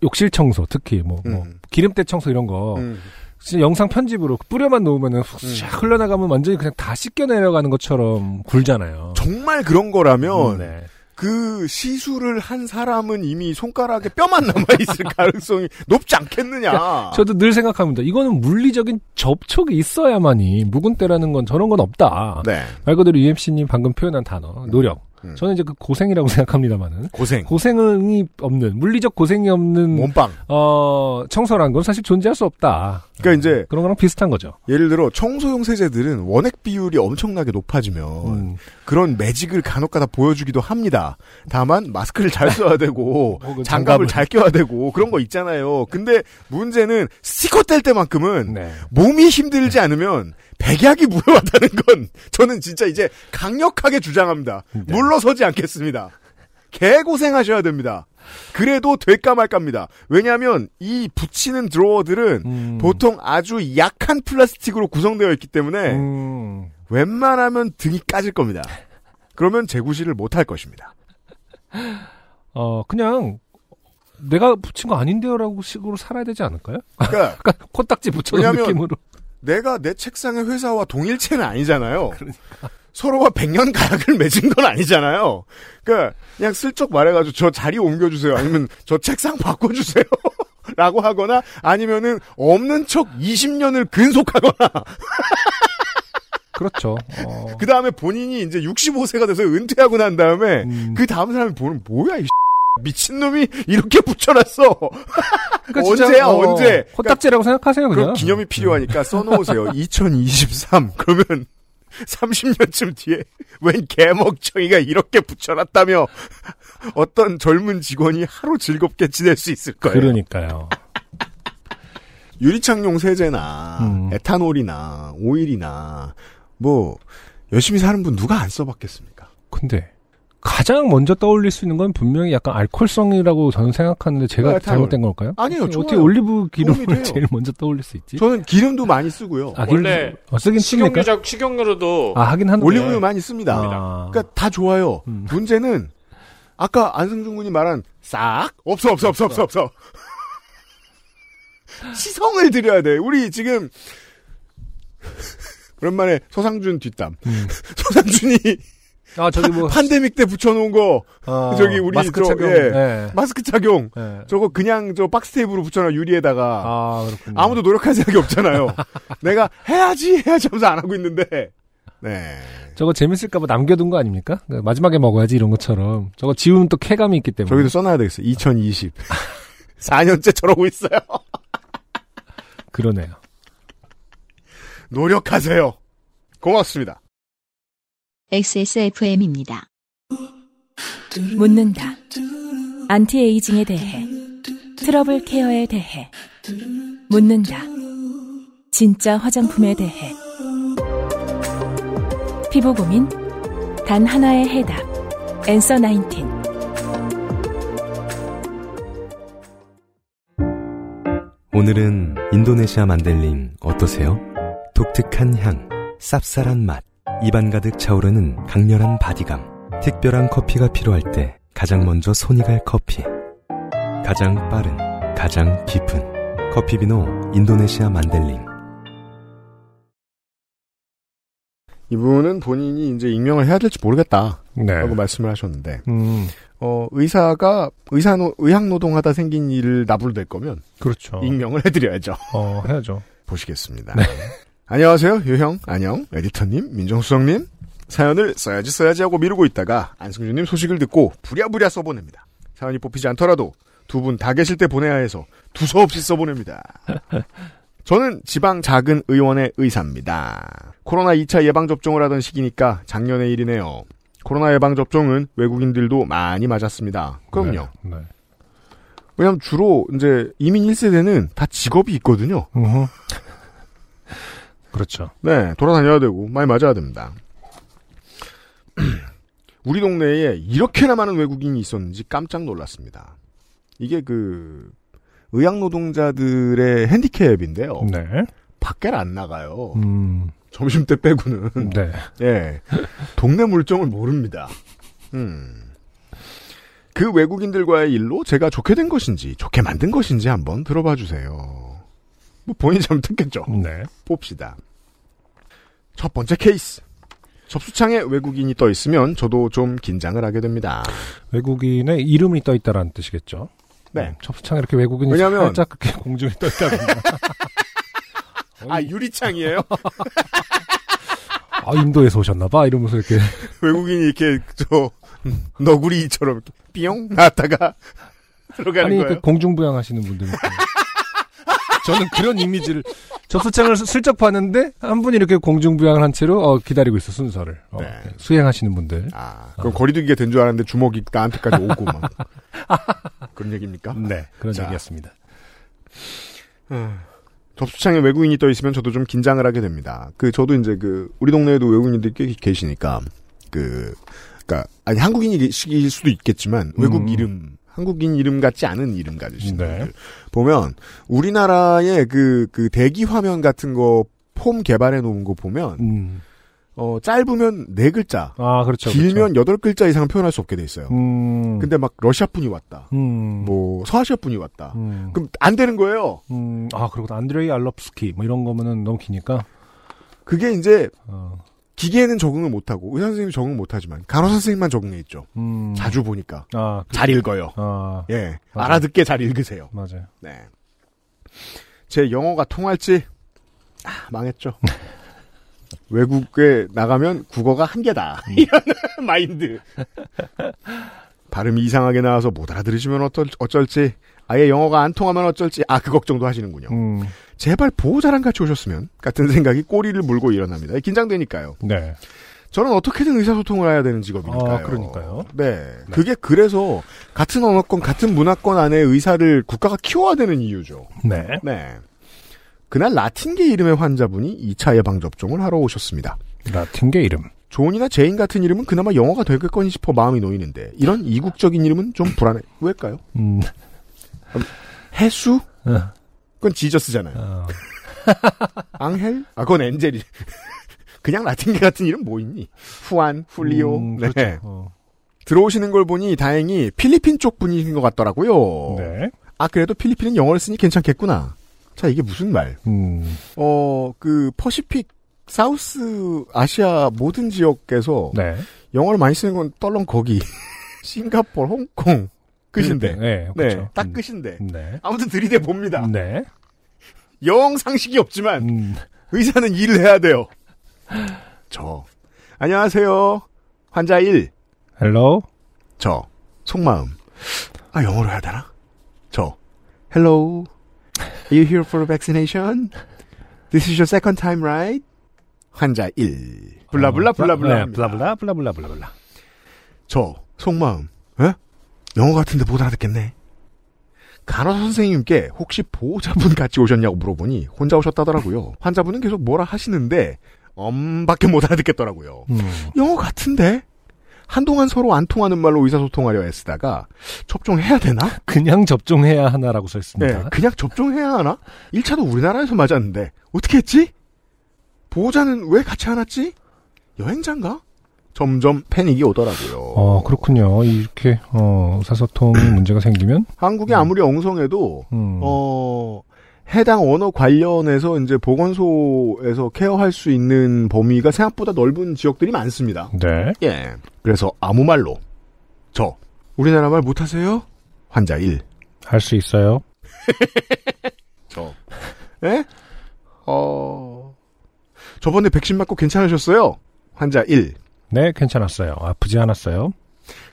S2: 욕실 청소 특히 뭐, 뭐
S3: 음.
S2: 기름때 청소 이런 거
S3: 음.
S2: 진짜 영상 편집으로 뿌려만 놓으면은 샥 흘러나가면 완전히 그냥 다 씻겨 내려가는 것처럼 굴잖아요.
S3: 정말 그런 거라면
S2: 네.
S3: 그 시술을 한 사람은 이미 손가락에 뼈만 남아있을 가능성이 높지 않겠느냐.
S2: 저도 늘 생각합니다. 이거는 물리적인 접촉이 있어야만이 묵은 때라는 건 저런 건 없다.
S3: 네.
S2: 말 그대로 UMC님 방금 표현한 단어 노력.
S3: 음.
S2: 저는 이제 그 고생이라고 생각합니다만은
S3: 고생.
S2: 고생이 없는 물리적 고생이 없는
S3: 몸빵.
S2: 어 청소란 건 사실 존재할 수 없다.
S3: 그러니까 이제
S2: 그런 거랑 비슷한 거죠.
S3: 예를 들어 청소용 세제들은 원액 비율이 엄청나게 높아지면
S2: 음.
S3: 그런 매직을 간혹가다 보여주기도 합니다. 다만 마스크를 잘 써야 되고
S2: 혹은
S3: 장갑을
S2: 장갑을.
S3: 잘 껴야 되고 그런 거 있잖아요. 근데 문제는 스티커 뗄 때만큼은
S2: 네.
S3: 몸이 힘들지 않으면 백약이 무효하다는 건 저는 진짜 이제 강력하게 주장합니다.
S2: 네.
S3: 물러서지 않겠습니다. 개고생하셔야 됩니다. 그래도 될까 말까입니다. 왜냐하면 이 붙이는 드로어들은
S2: 음.
S3: 보통 아주 약한 플라스틱으로 구성되어 있기 때문에
S2: 음.
S3: 웬만하면 등이 까질 겁니다. 그러면 재구시를 못할 것입니다.
S2: 어 그냥 내가 붙인 거 아닌데요라고 식으로 살아야 되지 않을까요?
S3: 그러니까
S2: 약간 코딱지 붙여놓은 느낌으로.
S3: 내가 내 책상의 회사와 동일체는 아니잖아요. 서로가 백년 가약을 맺은 건 아니잖아요. 그러니까 그냥 슬쩍 말해가지고 저 자리 옮겨주세요. 아니면 저 책상 바꿔주세요. 라고 하거나 아니면은 없는 척 20년을 근속하거나
S2: 그렇죠. 어.
S3: 그 다음에 본인이 이제 65세가 돼서 은퇴하고 난 다음에
S2: 음.
S3: 그 다음 사람이 보는 뭐야 이 미친놈이 이렇게 붙여놨어.
S2: 그러니까
S3: 언제야
S2: 어,
S3: 언제? 그러니까
S2: 코딱지라고 생각하세요 그냥.
S3: 기념이 필요하니까 써놓으세요. 2023 그러면 30년쯤 뒤에 웬 개먹청이가 이렇게 붙여놨다며 어떤 젊은 직원이 하루 즐겁게 지낼 수 있을 거예요.
S2: 그러니까요.
S3: 유리창용 세제나
S2: 음.
S3: 에탄올이나 오일이나 뭐 열심히 사는 분 누가 안 써봤겠습니까?
S2: 근데 가장 먼저 떠올릴 수 있는 건 분명히 약간 알코올성이라고 저는 생각하는데 제가
S3: 아.
S2: 잘못된 걸까요?
S3: 아니에요,
S2: 어떻게
S3: 좋아요.
S2: 올리브 기름을. 제일 먼저 떠올릴 수 있지?
S3: 저는 기름도 많이 쓰고요.
S2: 아,
S7: 원래
S2: 어, 쓰긴 씁니까?
S7: 식용유자 식용유로도
S2: 아 하긴 하는데.
S3: 올리브유 많이 씁니다.
S2: 아.
S3: 그러니까 다 좋아요.
S2: 음.
S3: 문제는 아까 안승준 군이 말한 싹 없어 없어 없어 없어 없어. 시성을 드려야 돼. 우리 지금 오랜만에 서상준 뒷담.
S2: 음.
S3: 서상준이
S2: 아 저기 뭐
S3: 팬데믹 때 붙여놓은 거
S2: 어,
S3: 저기 우리
S2: 마스크
S3: 저,
S2: 착용.
S3: 예.
S2: 예.
S3: 마스크 착용.
S2: 예.
S3: 저거 그냥 저 박스 테이프로 붙여놔 유리에다가
S2: 아 그렇군요.
S3: 아무도 노력할 생각이 없잖아요. 내가 해야지 해야지 하면서 안 하고 있는데. 네.
S2: 저거 재밌을까봐 남겨둔 거 아닙니까? 그러니까 마지막에 먹어야지 이런 것처럼. 저거 지우면 또 쾌감이 있기 때문에.
S3: 저기도 써놔야 되겠어. 2020. 4년째 저러고 있어요.
S2: 그러네요.
S3: 노력하세요. 고맙습니다.
S1: XSFM입니다.
S6: 묻는다. anti-aging에 대해. 트러블 care에 대해. 묻는다. 진짜 화장품에 대해. 피부 고민? 단 하나의 해답. Answer 19.
S5: 오늘은 인도네시아 만델링 어떠세요? 독특한 향, 쌉쌀한 맛, 입안 가득 차오르는 강렬한 바디감. 특별한 커피가 필요할 때 가장 먼저 손이 갈 커피. 가장 빠른, 가장 깊은 커피 비노 인도네시아 만델링.
S3: 이분은 본인이 이제 익명을 해야 될지 모르겠다라고
S2: 네.
S3: 말씀을 하셨는데,
S2: 음,
S3: 어, 의사가 의사 노, 의학노동하다 생긴 일을 나불댈 거면
S2: 그렇죠.
S3: 익명을 해드려야죠.
S2: 어, 해야죠.
S3: 보시겠습니다. 안녕하세요, 유형, 안녕, 에디터님, 민정수석님. 사연을 써야지 써야지 하고 미루고 있다가 안승준님 소식을 듣고 부랴부랴 써보냅니다. 사연이 뽑히지 않더라도 두 분 다 계실 때 보내야 해서 두서없이 써보냅니다. 저는 지방 작은 의원의 의사입니다. 코로나 2차 예방접종을 하던 시기니까 작년의 일이네요. 코로나 예방접종은 외국인들도 많이 맞았습니다. 그럼요.
S2: 네. 네.
S3: 왜냐면 주로 이제 이민 1세대는 다 직업이 있거든요.
S2: 그렇죠.
S3: 네, 돌아다녀야 되고 많이 맞아야 됩니다. 우리 동네에 이렇게나 많은 외국인이 있었는지 깜짝 놀랐습니다. 이게 그 의학 노동자들의 핸디캡인데요.
S2: 네.
S3: 밖에 안 나가요.
S2: 음,
S3: 점심 때 빼고는.
S2: 네.
S3: 예. 동네 물정을 모릅니다. 음. 그 외국인들과의 일로 제가 좋게 된 것인지, 좋게 만든 것인지 한번 들어봐 주세요. 뭐 본인이 잘못했겠죠.
S2: 네.
S3: 봅시다. 첫 번째 케이스. 접수창에 외국인이 떠 있으면 저도 좀 긴장을 하게 됩니다.
S2: 외국인의 이름이 떠 있다라는 뜻이겠죠.
S3: 네.
S2: 접수창에 이렇게 외국인이
S3: 왜냐면-
S2: 살짝 그렇게 공중에 떠 있다든가.
S3: 아, 유리창이에요?
S2: 아, 인도에서 오셨나봐. 이러면서 이렇게.
S3: 외국인이 이렇게, 저, 너구리처럼 이렇게 삐용 나왔다가 들어가는
S2: 아니,
S3: 거예요.
S2: 그 공중부양 하시는 분들. 있고. 저는 그런 이미지를 접수창을 슬쩍 봤는데 한 분이 이렇게 공중부양을 한 채로 어, 기다리고 있어 순서를 어,
S3: 네.
S2: 수행하시는 분들.
S3: 아, 그럼 거리두기가 된 줄 알았는데 주먹이 나한테까지 오고 막. 그런 얘기입니까?
S2: 네, 그런
S3: 자.
S2: 얘기였습니다.
S3: 접수창에 외국인이 떠 있으면 저도 좀 긴장을 하게 됩니다. 그 저도 이제 그 우리 동네에도 외국인들이 꽤 계시니까 그 그러니까 아니 한국인일 수도 있겠지만 외국
S2: 음.
S3: 이름 한국인 이름 같지 않은 이름 가지신
S2: 네.
S3: 분들 보면 우리나라의 그 그 대기 화면 같은 거 폼 개발해 놓은 거 보면
S2: 음.
S3: 어 짧으면 네 글자,
S2: 아, 그렇죠.
S3: 길면 여덟 글자 이상 표현할 수 없게 돼 있어요.
S2: 그렇죠. 음.
S3: 근데 막 러시아 분이 왔다.
S2: 음.
S3: 뭐 서아시아 분이 왔다.
S2: 음.
S3: 그럼 안 되는 거예요.
S2: 음. 아, 그리고 안드레이 알럽스키 뭐 이런 거면은 너무 기니까.
S3: 그게 이제
S2: 어.
S3: 기계에는 적응을 못하고 의사 선생님이 적응 못하지만 간호사 선생님만 적응해 있죠.
S2: 음.
S3: 자주 보니까
S2: 아, 그-
S3: 잘 읽어요.
S2: 아,
S3: 예,
S2: 맞아요.
S3: 알아듣게 잘 읽으세요.
S2: 맞아요.
S3: 네, 제 영어가 통할지 아, 망했죠. 외국에 나가면 국어가 한 개다 이런 마인드. 발음이 이상하게 나와서 못 알아들으시면 어떨, 어쩔지 아예 영어가 안 통하면 어쩔지 아 그 걱정도 하시는군요.
S2: 음.
S3: 제발 보호자랑 같이 오셨으면 같은 생각이 꼬리를 물고 일어납니다. 긴장되니까요.
S2: 네.
S3: 저는 어떻게든 의사소통을 해야 되는 직업이니까요.
S2: 아, 그러니까요.
S3: 네. 그게 그래서 같은 언어권, 같은 문화권 안에 의사를 국가가 키워야 되는 이유죠.
S2: 네.
S3: 네. 그날 라틴계 이름의 환자분이 2차 예방접종을 하러 오셨습니다.
S2: 라틴계 이름.
S3: 존이나 제인 같은 이름은 그나마 영어가 되겠거니 싶어 마음이 놓이는데 이런 이국적인 이름은 좀 불안해. 왜일까요?
S2: 음.
S3: 헤수스?
S2: 어.
S3: 그건 Jesus잖아요.
S2: 어.
S3: 앙헬? 아, 그건 angel이. 그냥 라틴계 같은 이름 뭐 있니? 후안, 훌리오.
S2: 음,
S3: 네.
S2: 그렇죠. 어.
S3: 들어오시는 걸 보니 다행히 필리핀 쪽 분이신 것 같더라고요.
S2: 네.
S3: 아, 그래도 필리핀은 영어를 쓰니 괜찮겠구나. 자, 이게 무슨 말?
S2: 음.
S3: 어, 그, 퍼시픽, 사우스 아시아 모든 지역에서
S2: 네.
S3: 영어를 많이 쓰는 건 떨렁 거기. 싱가포르, 홍콩. 끝인데.
S2: 네.
S3: 네,
S2: 그렇죠.
S3: 딱
S2: 음.
S3: 끝인데.
S2: 네.
S3: 아무튼 들이대 봅니다.
S2: 네.
S3: 영 상식이 없지만
S2: 음.
S3: 의사는 일을 해야 돼요. 저. 안녕하세요. 환자 1.
S2: Hello.
S3: 저. 속마음. 아, 영어로 해야 되나? 저. Hello. Are you here for vaccination? This is your second time, right? 환자 1. 블라블라 블라블라.
S2: 네. 블라블라 블라블라 블라블라.
S3: 저. 속마음. 에? 영어 같은데 못 알아듣겠네. 간호사 선생님께 혹시 보호자분 같이 오셨냐고 물어보니 혼자 오셨다더라고요. 환자분은 계속 뭐라 하시는데 엄밖에 못 알아듣겠더라고요.
S2: 음.
S3: 영어 같은데? 한동안 서로 안 통하는 말로 의사소통하려 애쓰다가 접종해야 되나?
S2: 그냥 접종해야 하나라고 써
S3: 네,
S2: 있습니다.
S3: 그냥 접종해야 하나? 1차도 우리나라에서 맞았는데 어떻게 했지? 보호자는 왜 같이 안 왔지? 여행자인가? 점점 패닉이 오더라고요.
S2: 어, 그렇군요. 이렇게 어, 의사소통이 문제가 생기면
S3: 한국이 아무리 엉성해도
S2: 음.
S3: 어 해당 언어 관련해서 이제 보건소에서 케어할 수 있는 범위가 생각보다 넓은 지역들이 많습니다.
S2: 네.
S3: 예. 그래서 아무 말로 저 우리나라 말 못하세요? 환자 1.
S2: 할 수 있어요.
S3: 저. 예? 어 저번에 백신 맞고 괜찮으셨어요? 환자 1.
S2: 네, 괜찮았어요. 아프지 않았어요.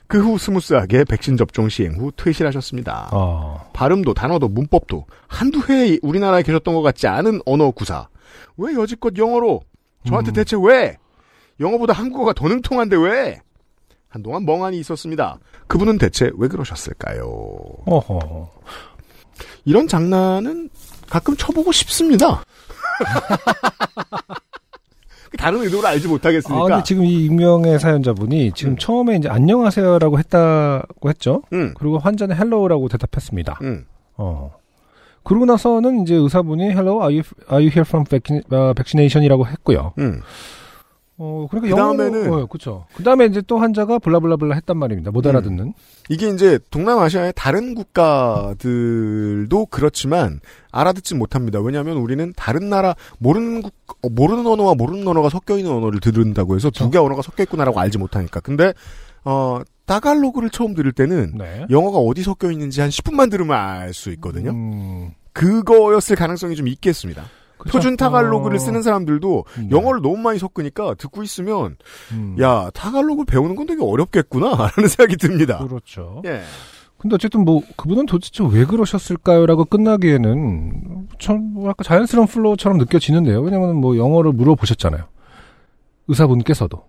S3: 그 후 smooth하게 백신 접종 시행 후 퇴실하셨습니다.
S2: 어.
S3: 발음도 단어도 문법도 한두 해 우리나라에 계셨던 것 같지 않은 언어 구사. 왜 여지껏 영어로? 저한테
S2: 음.
S3: 대체 왜? 영어보다 한국어가 더 능통한데 왜? 한동안 멍하니 있었습니다. 그분은 대체 왜 그러셨을까요?
S2: 어허.
S3: 이런 장난은 가끔 쳐보고 싶습니다. 다른 의도를 알지
S2: 아,
S3: 못하겠으니까.
S2: 근데 지금 이 익명의 사연자분이 지금
S3: 음.
S2: 처음에 이제 안녕하세요라고 했다고 했죠.
S3: 응,
S2: 그리고 환자는 hello라고 대답했습니다.
S3: 응.
S2: 어. 그러고 나서는 이제 의사분이 hello, are you, are you here for 어, vaccination이라고 했고요.
S3: 응.
S2: 어, 그러니까
S3: 그다음에는-
S2: 어, 그쵸. 그 다음에 이제 또 환자가 blah blah blah 했단 말입니다. 못
S3: 음.
S2: 알아듣는.
S3: 이게 이제 동남아시아의 다른 국가들도 그렇지만 알아듣지 못합니다. 왜냐하면 우리는 다른 나라 모르는 국 어, 모르는 언어와 모르는 언어가 섞여 있는 언어를 들은다고 해서 두 개 언어가 섞여 있구나라고 알지 못하니까. 근데 어 따갈로그를 처음 들을 때는
S2: 네.
S3: 영어가 어디 섞여 있는지 한 10분만 들으면 알 수 있거든요.
S2: 음,
S3: 그거였을 가능성이 좀 있겠습니다.
S2: 그쵸?
S3: 표준 타갈로그를
S2: 어,
S3: 쓰는 사람들도
S2: 네.
S3: 영어를 너무 많이 섞으니까 듣고 있으면
S2: 음,
S3: 야 타갈로그를 배우는 건 되게 어렵겠구나라는 생각이 듭니다.
S2: 그렇죠.
S3: 예.
S2: 근데 어쨌든 뭐 그분은 도대체 왜 그러셨을까요라고 끝나기에는 참 뭐랄까 자연스러운 flow처럼 느껴지는데요. 왜냐면 뭐 영어를 물어보셨잖아요. 의사분께서도.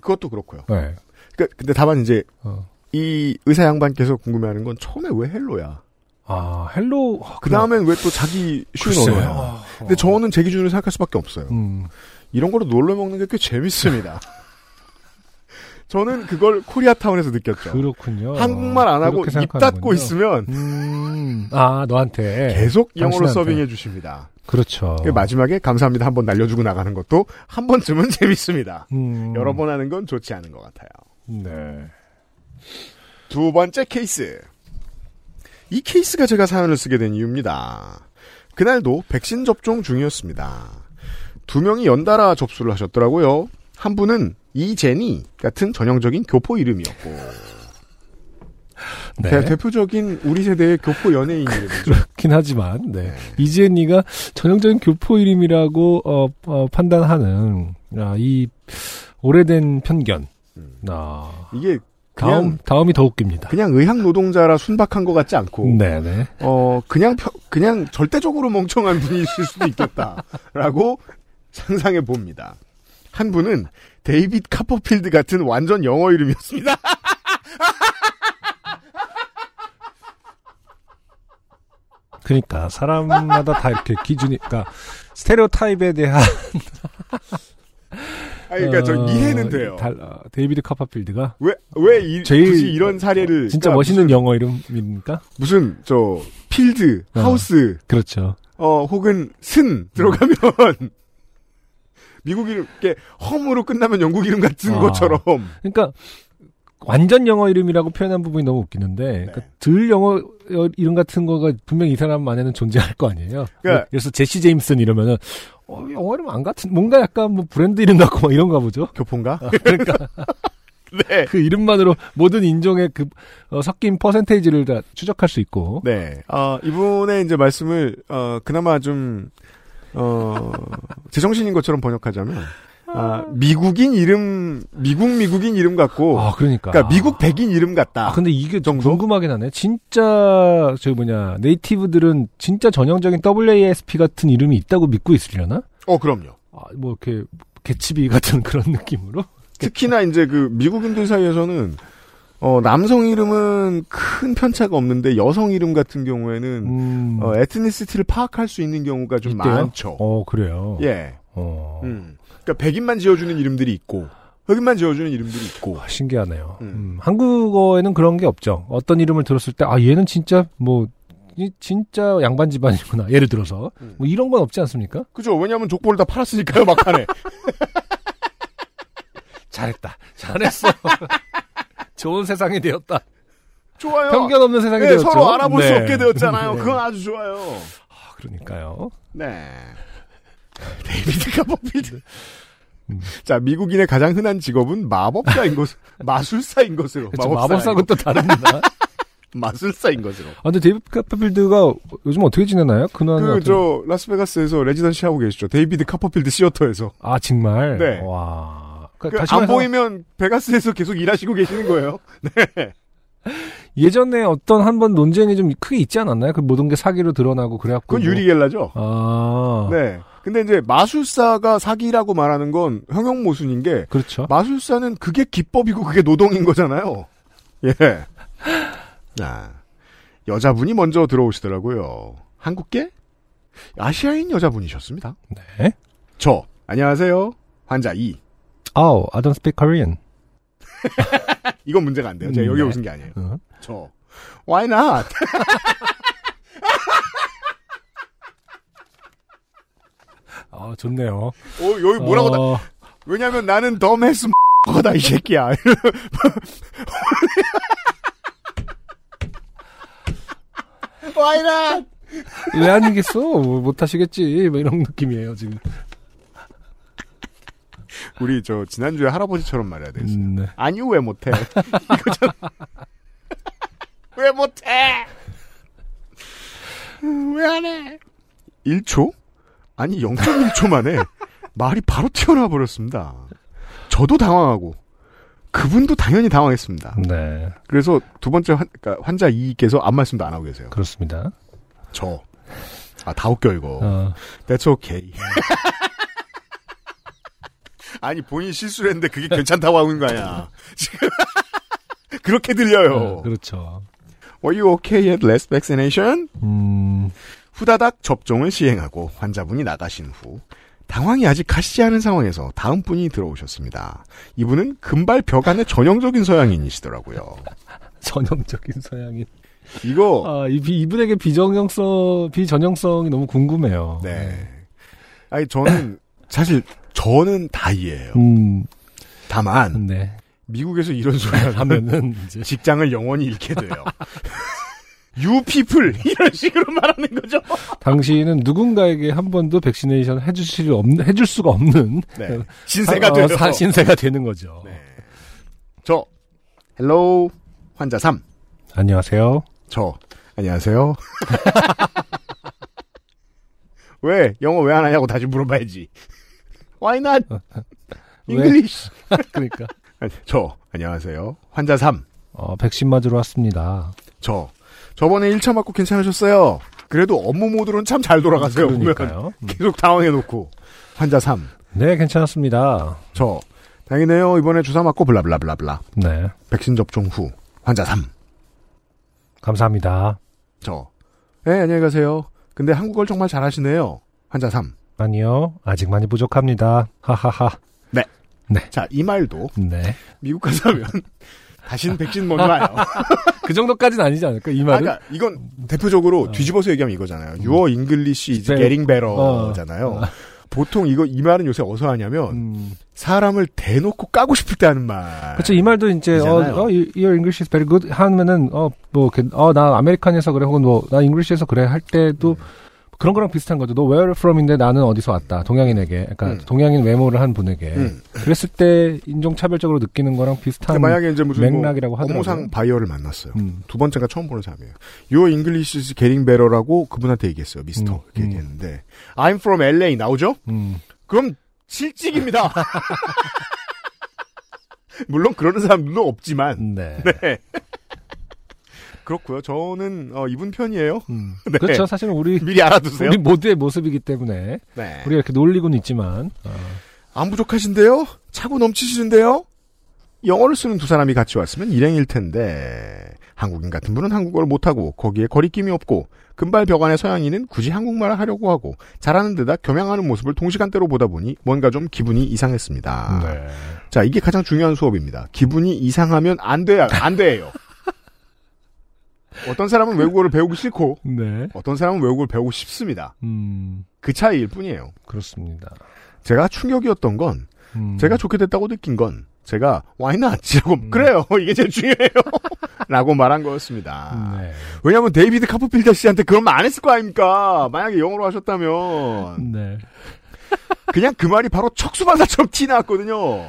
S3: 그것도 그렇고요.
S2: 네.
S3: 그 근데 다만 이제
S2: 어.
S3: 이 의사 양반께서 궁금해하는 건 처음에 왜 hello야?
S2: 아 hello.
S3: 그 다음엔 왜 또 자기 쉬운
S2: 글쎄요.
S3: 언어야? 근데 저는 제 기준으로 생각할 수밖에 없어요.
S2: 음.
S3: 이런 거로 놀러 먹는 게 꽤 재밌습니다. 저는 그걸 코리아타운에서 느꼈죠.
S2: 그렇군요.
S3: 한국말 안 하고 입 닫고. 있으면
S2: 음. 아 너한테
S3: 계속 영어로
S2: 당신한테.
S3: 서빙해 주십니다.
S2: 그렇죠.
S3: 그 마지막에 감사합니다 한 번 날려주고 나가는 것도 한 번쯤은 재밌습니다.
S2: 음.
S3: 여러 번 하는 건 좋지 않은 것 같아요.
S2: 네.
S3: 두 번째 케이스. 이 케이스가 제가 사연을 쓰게 된 이유입니다. 그날도 백신 접종 중이었습니다. 두 명이 연달아 접수를 하셨더라고요. 한 분은 이제니 같은 전형적인 교포 이름이었고
S2: 네.
S3: 대, 대표적인 우리 세대의 교포 연예인 이름이죠.
S2: 그렇긴 하지만 네. 이지은이가 전형적인 교포 이름이라고 어, 어, 판단하는 아, 이 오래된 편견.
S3: 음.
S2: 아,
S3: 이게
S2: 다음 다음이 더 웃깁니다.
S3: 그냥 의학 노동자라 순박한 것 같지 않고
S2: 네네.
S3: 어 그냥 펴- 그냥 절대적으로 멍청한 분이실 수도 있겠다라고 상상해 봅니다. 한 분은 데이빗 카퍼필드 같은 완전 영어 이름이었습니다.
S2: 그러니까 사람마다 다 이렇게 기준이, 그러니까 스테레오 타입에 대한
S3: 아니, 그러니까 저
S2: 어,
S3: 이해는 돼요.
S2: 달- 어, 데이비드 카퍼필드가
S3: 왜왜
S2: 제일-
S3: 굳이 이런 사례를
S2: 진짜
S3: 그러니까
S2: 멋있는 영어 이름입니까?
S3: 무슨, 무슨 저 필드
S2: 어.
S3: 하우스
S2: 그렇죠.
S3: 어 혹은 쓴 들어가면 미국 이름 이렇게 험으로 끝나면 영국 이름 같은
S2: 아.
S3: 것처럼
S2: 그러니까 완전 영어 이름이라고 표현한 부분이 너무 웃기는데 그러니까 들 영어 이름 같은 거가 분명히 이 사람 안에는 존재할 거 아니에요.
S3: 그러니까-
S2: 뭐 그래서 제시 제임슨 이러면은 어, 영어 이름 안 같은 뭔가 약간 뭐 브랜드 이름 같고 막 이런가 보죠.
S3: 교포인가?
S2: 그러니까
S3: 네.
S2: 그 이름만으로 모든 인종의 그 어, 섞인 퍼센테이지를 다 추적할 수 있고.
S3: 네. 어, 이분의 이제 말씀을, 어, 그나마 좀, 어, 제정신인 것처럼 번역하자면, 아, 미국인 이름, 미국 미국인 이름 같고,
S2: 아 그러니까.
S3: 그러니까 미국 백인 이름 같다.
S2: 아, 근데 이게 좀? 궁금하긴 하네. 진짜, 저 뭐냐, 네이티브들은 진짜 전형적인 WASP 같은 이름이 있다고 믿고 있으려나?
S3: 어, 그럼요.
S2: 아, 뭐, 이렇게, 개치비 같은 그런 느낌으로?
S3: 특히나 이제 그 미국인들 사이에서는, 어, 남성 이름은 큰 편차가 없는데 여성 이름 같은 경우에는,
S2: 음.
S3: 어, 에트니시티를 파악할 수 있는 경우가 좀
S2: 있대요?
S3: 많죠.
S2: 어, 그래요.
S3: 예.
S2: 어.
S3: 음. 그러니까 백인만 지어주는 이름들이 있고, 흑인만 지어주는 이름들이 있고,
S2: 아, 신기하네요.
S3: 음.
S2: 음, 한국어에는 그런 게 없죠. 어떤 이름을 들었을 때, 아, 얘는 진짜, 뭐, 이 진짜 양반 집안이구나. 예를 들어서.
S3: 음.
S2: 뭐 이런 건 없지 않습니까?
S3: 그죠? 왜냐하면 족보를 다 팔았으니까요, 막판에.
S2: 잘했다. 잘했어. 좋은 세상이 되었다.
S3: 좋아요.
S2: 편견 없는 세상이
S3: 네,
S2: 되었죠.
S3: 서로 알아볼 수
S2: 네.
S3: 없게 되었잖아요.
S2: 네.
S3: 그건 아주 좋아요.
S2: 아, 그러니까요.
S3: 네. 데이비드 카퍼필드.
S2: 음.
S3: 자, 미국인의 가장 흔한 직업은 마법사인 것, 마술사인 것으로.
S2: 그렇죠. 마법사하고 또 다릅니다.
S3: 마술사인 것으로.
S2: 아, 근데 데이비드 카퍼필드가 요즘 어떻게 지내나요? 근황이
S3: 그, 저, 라스베가스에서 residency 하고 계시죠. 데이비드 카퍼필드 시어터에서.
S2: 아, 정말?
S3: 네.
S2: 와. 그러니까
S3: 그
S2: 다시
S3: 안
S2: 말해서
S3: 보이면 베가스에서 계속 일하시고 계시는 거예요. 네.
S2: 예전에 어떤 한 번 논쟁이 좀 크게 있지 않았나요? 그 모든 게 사기로 드러나고 그래갖고.
S3: 그건
S2: 뭐-
S3: 유리겔라죠.
S2: 아.
S3: 네. 근데 이제 마술사가 사기라고 말하는 건 형용 모순인 게
S2: 그렇죠.
S3: 마술사는 그게 기법이고 그게 노동인 거잖아요. 예. 아, 여자분이 먼저 들어오시더라고요. 한국계? 아시아인 여자분이셨습니다.
S2: 네.
S3: 저, 안녕하세요. 환자 2.
S2: Oh, I don't speak Korean.
S3: 이건 문제가 안 돼요. 제가 여기
S2: 네.
S3: 오신 게 아니에요.
S2: 어.
S3: 저, why not?
S2: 아, 좋네요.
S3: 어, 여기 뭐라고 나,
S2: 어,
S3: 왜냐면 나는 덤해스 거다 이 새끼야. why not?
S2: 왜 아니겠어? 뭐 못하시겠지. 뭐 이런 느낌이에요, 지금.
S3: 우리 저 지난주에 할아버지처럼 말해야 되겠어.
S2: 음, 네.
S3: 아니요 왜 못해? 이거잖아. 왜 못해? 왜 안 해? 1초? 아니 0.1초 만에 말이 바로 튀어나와 버렸습니다. 저도 당황하고 그분도 당연히 당황했습니다.
S2: 네.
S3: 그래서 두 번째 환, 그러니까 환자 2께서 아무 말씀도 안 하고 계세요.
S2: 그렇습니다.
S3: 저. 아, 다 웃겨, 이거.
S2: 어,
S3: That's okay. 아니, 본인 실수를 했는데 그게 괜찮다고 하고 있는 거 아니야. 지금. 그렇게 들려요.
S2: 어, 그렇죠.
S3: Were you okay at last vaccination?
S2: 음,
S3: 후다닥 접종을 시행하고 환자분이 나가신 후 당황이 아직 가시지 않은 상황에서 다음 분이 들어오셨습니다. 이분은 금발 벽안의 전형적인 서양인이시더라고요.
S2: 전형적인 서양인.
S3: 이거
S2: 아, 이, 이분에게 비정형성, 비전형성이 너무 궁금해요.
S3: 네. 아니 저는 사실 저는 다 이해해요.
S2: 음,
S3: 다만
S2: 네.
S3: 미국에서 이런 소리를 하면
S2: 하면은.
S3: 직장을 영원히 잃게 돼요. You people 이런 식으로 말하는 거죠.
S2: 당신은 누군가에게 한 번도 vaccination 해주실 없는, 해줄 수가 없는.
S3: 네. 신세가
S2: 어,
S3: 돼요.
S2: 사- 신세가 되는 거죠.
S3: 네. 저 hello 환자 3.
S2: 안녕하세요.
S3: 저 안녕하세요. 왜 영어 왜 안 하냐고 다시 물어봐야지. Why not?
S2: 왜?
S3: English.
S2: 그러니까.
S3: 저 안녕하세요. 환자 3.
S2: 어, 백신 맞으러 왔습니다.
S3: 저 저번에 1차 맞고 괜찮으셨어요. 그래도 업무 모드로는 참 잘 돌아가세요.
S2: 그러니까요. 음.
S3: 계속 당황해놓고 환자 3.
S2: 네, 괜찮았습니다.
S3: 저 다행이네요. 이번에 주사 맞고 블라블라블라블라.
S2: 네.
S3: 백신 접종 후 환자 3.
S2: 감사합니다.
S3: 저. 네, 안녕히 가세요. 근데 한국어를 정말 잘하시네요. 환자 3.
S2: 아니요. 아직 많이 부족합니다. 하하하.
S3: 자, 이 말도
S2: 네.
S3: 미국 가서 하면 다시는 백신 먹지 마요.
S2: 그 정도까지는 아니지 않을까? 이
S3: 아,
S2: 말은?
S3: 그러니까 이건 대표적으로
S2: 어.
S3: 뒤집어서 얘기하면 이거잖아요. Your English is
S2: Better.
S3: getting better잖아요.
S2: 어.
S3: 보통 이거 이 말은 요새 어디서 하냐면
S2: 음.
S3: 사람을 대놓고 까고 싶을 때 하는 말.
S2: 그렇죠. 이 말도 이제 어,
S3: 이잖아요.
S2: 어, your English is very good 하면은 어뭐어나 American에서 그래 혹은 뭐나 English에서 그래 할 때도
S3: 음.
S2: 그런 거랑 비슷한 거죠. 너 where from인데 나는 어디서 왔다. 동양인에게, 그러니까
S3: 음.
S2: 동양인 외모를 한 분에게.
S3: 음.
S2: 그랬을 때 인종 차별적으로 느끼는 거랑 비슷한.
S3: 만약에 이제 무슨
S2: 맥락이라고
S3: 뭐
S2: 하더라고요.
S3: 업무상 바이어를 만났어요.
S2: 음.
S3: 두 번째가 처음 보는 사람이에요. Your English is getting better라고 그분한테 얘기했어요. 미스터.
S2: 음,
S3: 이렇게
S2: 음.
S3: 얘기했는데 I'm from LA 나오죠?
S2: 음.
S3: 그럼 실직입니다. 물론 그러는 사람들도 없지만
S2: 네.
S3: 네. 그렇고요. 저는 어, 이분 편이에요.
S2: 음.
S3: 네.
S2: 그렇죠. 사실은 우리
S3: 미리 알아두세요.
S2: 우리 모두의 모습이기 때문에
S3: 네.
S2: 우리가 이렇게 놀리고는 있지만 어,
S3: 안 부족하신데요? 차고 넘치시는데요? 영어를 쓰는 두 사람이 같이 왔으면 일행일 텐데 한국인 같은 분은 한국어를 못하고 거기에 거리낌이 없고 금발 벽안의 서양인은 굳이 한국말을 하려고 하고 잘하는 데다 겸양하는 모습을 동시간대로 보다 보니 뭔가 좀 기분이 이상했습니다.
S2: 네.
S3: 자 이게 가장 중요한 수업입니다. 기분이 이상하면 안 돼요. 안 돼요. 어떤 사람은 외국어를 배우기 싫고
S2: 네.
S3: 어떤 사람은 외국어를 배우고 싶습니다.
S2: 음.
S3: 그 차이일 뿐이에요.
S2: 그렇습니다.
S3: 제가 충격이었던 건
S2: 음.
S3: 제가 좋게 됐다고 느낀 건 제가 why not? 라고
S2: 음.
S3: 그래요. 이게 제일 중요해요. 라고 말한 거였습니다.
S2: 네.
S3: 왜냐하면 데이비드 카퍼필드 씨한테 그런 말 안 했을 거 아닙니까? 만약에 영어로 하셨다면
S2: 네.
S3: 그냥 그 말이 바로 척수반사처럼 티 나왔거든요.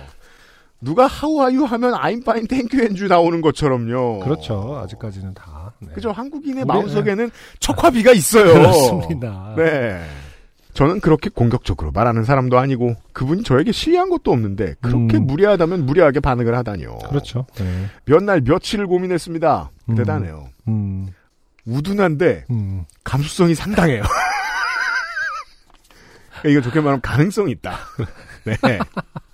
S3: 누가 how are you 하면 I'm fine, thank you, and you 나오는 것처럼요.
S2: 그렇죠. 아직까지는 다. 네.
S3: 그죠. 한국인의
S2: 우리-
S3: 마음속에는 척화비가 있어요.
S2: 그렇습니다.
S3: 네. 저는 그렇게 공격적으로 말하는 사람도 아니고 그분이 저에게 실례한 것도 없는데 그렇게
S2: 음.
S3: 무례하다면 무례하게 반응을 하다니요.
S2: 그렇죠. 네.
S3: 몇날 며칠을 고민했습니다.
S2: 음.
S3: 대단해요.
S2: 음,
S3: 우둔한데
S2: 음.
S3: 감수성이 상당해요. 이거 좋게 말하면 가능성이 있다. 네.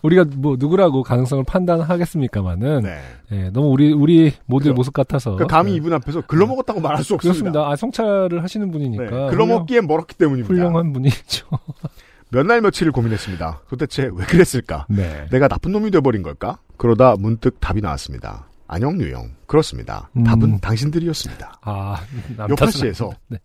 S2: 우리가 뭐 누구라고 가능성을 판단하겠습니까만은
S3: 네.
S2: 예, 너무 우리 우리 모델
S3: 그럼.
S2: 모습 같아서
S3: 그 감히
S2: 네.
S3: 이분 앞에서 글러먹었다고 말할 수 없습니다.
S2: 그렇습니다. 아 성찰을 하시는 분이니까
S3: 네. 글러먹기엔 멀었기 때문입니다.
S2: 훌륭한 분이죠.
S3: 몇 날 며칠을 고민했습니다. 도대체 왜 그랬을까?
S2: 네.
S3: 내가 나쁜 놈이 돼버린 걸까? 그러다 문득 답이 나왔습니다. 안녕 유영. 그렇습니다.
S2: 음.
S3: 답은 당신들이었습니다.
S2: 아남
S3: 요파시에서
S2: 네.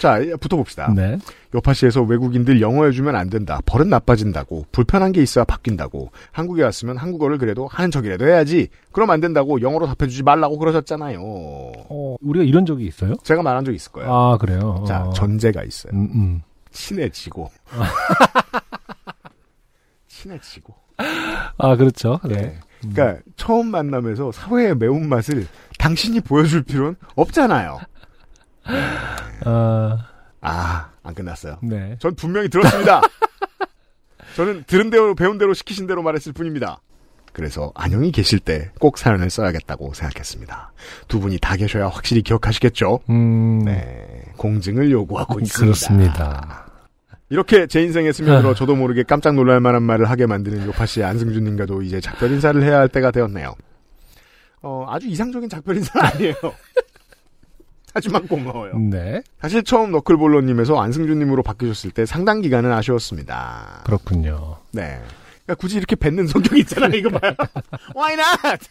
S3: 자 붙어봅시다.
S2: 네.
S3: 요파시에서 외국인들 영어 해주면 안 된다. 버릇 나빠진다고. 불편한 게 있어야 바뀐다고. 한국에 왔으면 한국어를 그래도 하는 척이라도 해야지. 그럼 안 된다고 영어로 답해주지 말라고 그러셨잖아요.
S2: 어, 우리가 이런 적이 있어요?
S3: 제가 말한 적 있을 거예요.
S2: 아 그래요.
S3: 자
S2: 어.
S3: 전제가 있어요.
S2: 음, 음.
S3: 친해지고. 친해지고.
S2: 아 그렇죠. 네.
S3: 네. 그러니까 처음 만남에서 사회의 매운맛을 당신이 보여줄 필요는 없잖아요.
S2: 아
S3: 아, 안 끝났어요.
S2: 네.
S3: 전 분명히 들었습니다. 저는 들은 대로 배운 대로 시키신 대로 말했을 뿐입니다. 그래서 안영이 계실 때 꼭 사연을 써야겠다고 생각했습니다. 두 분이 다 계셔야 확실히 기억하시겠죠?
S2: 음.
S3: 네, 공증을 요구하고 있습니다.
S2: 그렇습니다.
S3: 이렇게 제 인생에 스며들어 저도 모르게 깜짝 놀랄 만한 말을 하게 만드는 요파 씨의 안승준님과도 이제 작별 인사를 해야 할 때가 되었네요. 어, 아주 이상적인 작별 인사는 아니에요. 하지만 고마워요.
S2: 네.
S3: 사실 처음 너클볼러님에서 안승준님으로 바뀌셨을 때 상당 기간은 아쉬웠습니다.
S2: 그렇군요.
S3: 네. 그러니까 굳이 이렇게 뱉는 성격이 있잖아요. 이거 봐요. Why not?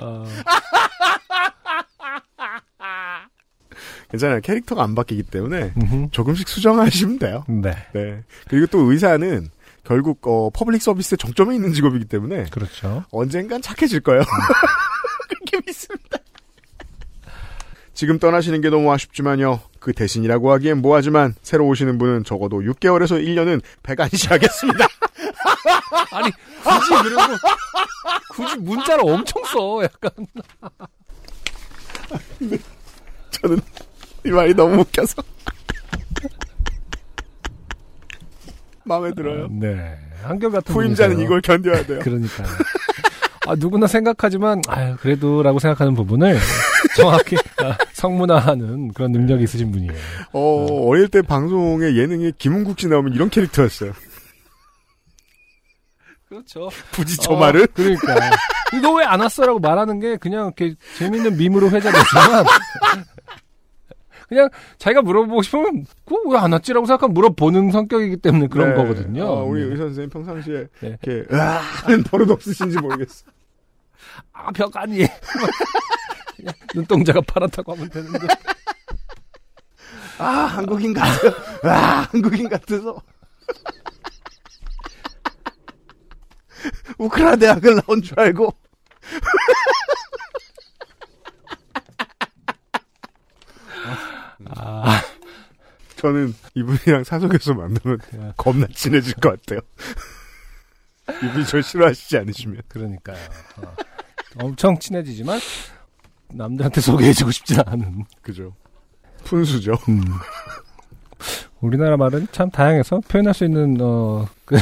S2: 어,
S3: 괜찮아요. 캐릭터가 안 바뀌기 때문에
S2: 음흠.
S3: 조금씩 수정하시면 돼요.
S2: 네.
S3: 네. 그리고 또 의사는 결국 어, public service의 정점에 있는 직업이기 때문에
S2: 그렇죠.
S3: 언젠간 착해질 거예요. 그렇게 믿습니다. 지금 떠나시는 게 너무 아쉽지만요. 그 대신이라고 하기엔 뭐하지만 새로 오시는 분은 적어도 6개월에서 1년은 백안시하겠습니다.
S2: 아니 굳이 그러고 굳이 문자를 엄청 써. 약간.
S3: 저는 이 말이 너무 웃겨서 마음에 들어요.
S2: 네. 한결 같은
S3: 후임자는. 이걸 견뎌야 돼요.
S2: 그러니까요. 아, 누구나 생각하지만, 아유, 그래도라고 생각하는 부분을 정확히 아, 성문화하는 그런 능력이 있으신 분이에요.
S3: 어, 어릴 때 방송에 예능에 김은국 씨 나오면 이런 캐릭터였어요.
S2: 그렇죠.
S3: 굳이 저 말을?
S2: 그러니까. 너 왜 안 왔어라고 말하는 게 그냥 이렇게 재밌는 밈으로 회자됐지만, 그냥 자기가 물어보고 싶으면, 그거 왜안 왔지라고 생각하면 물어보는 성격이기 때문에 그런
S3: 네.
S2: 거거든요.
S3: 어, 우리
S2: 네.
S3: 의사 선생님 평상시에
S2: 네.
S3: 이렇게 으아 하는 버릇 없으신지 모르겠어.
S2: 아, 벽 아니. 눈동자가 파랗다고 하면 되는데.
S3: 아 한국인 같아요. 아 한국인 같아서. 우크라 대학을 나온 줄 알고.
S2: 아,
S3: 저는 이분이랑 사석에서 만나면
S2: 네.
S3: 겁나 친해질 것 같아요. 이분이 절 싫어하시지 않으시면.
S2: 그러니까요. 어. 엄청 친해지지만, 남들한테 소개해주고 싶지 않은.
S3: 그죠. 푼수죠.
S2: 음. 우리나라 말은 참 다양해서 표현할 수 있는 어, 그,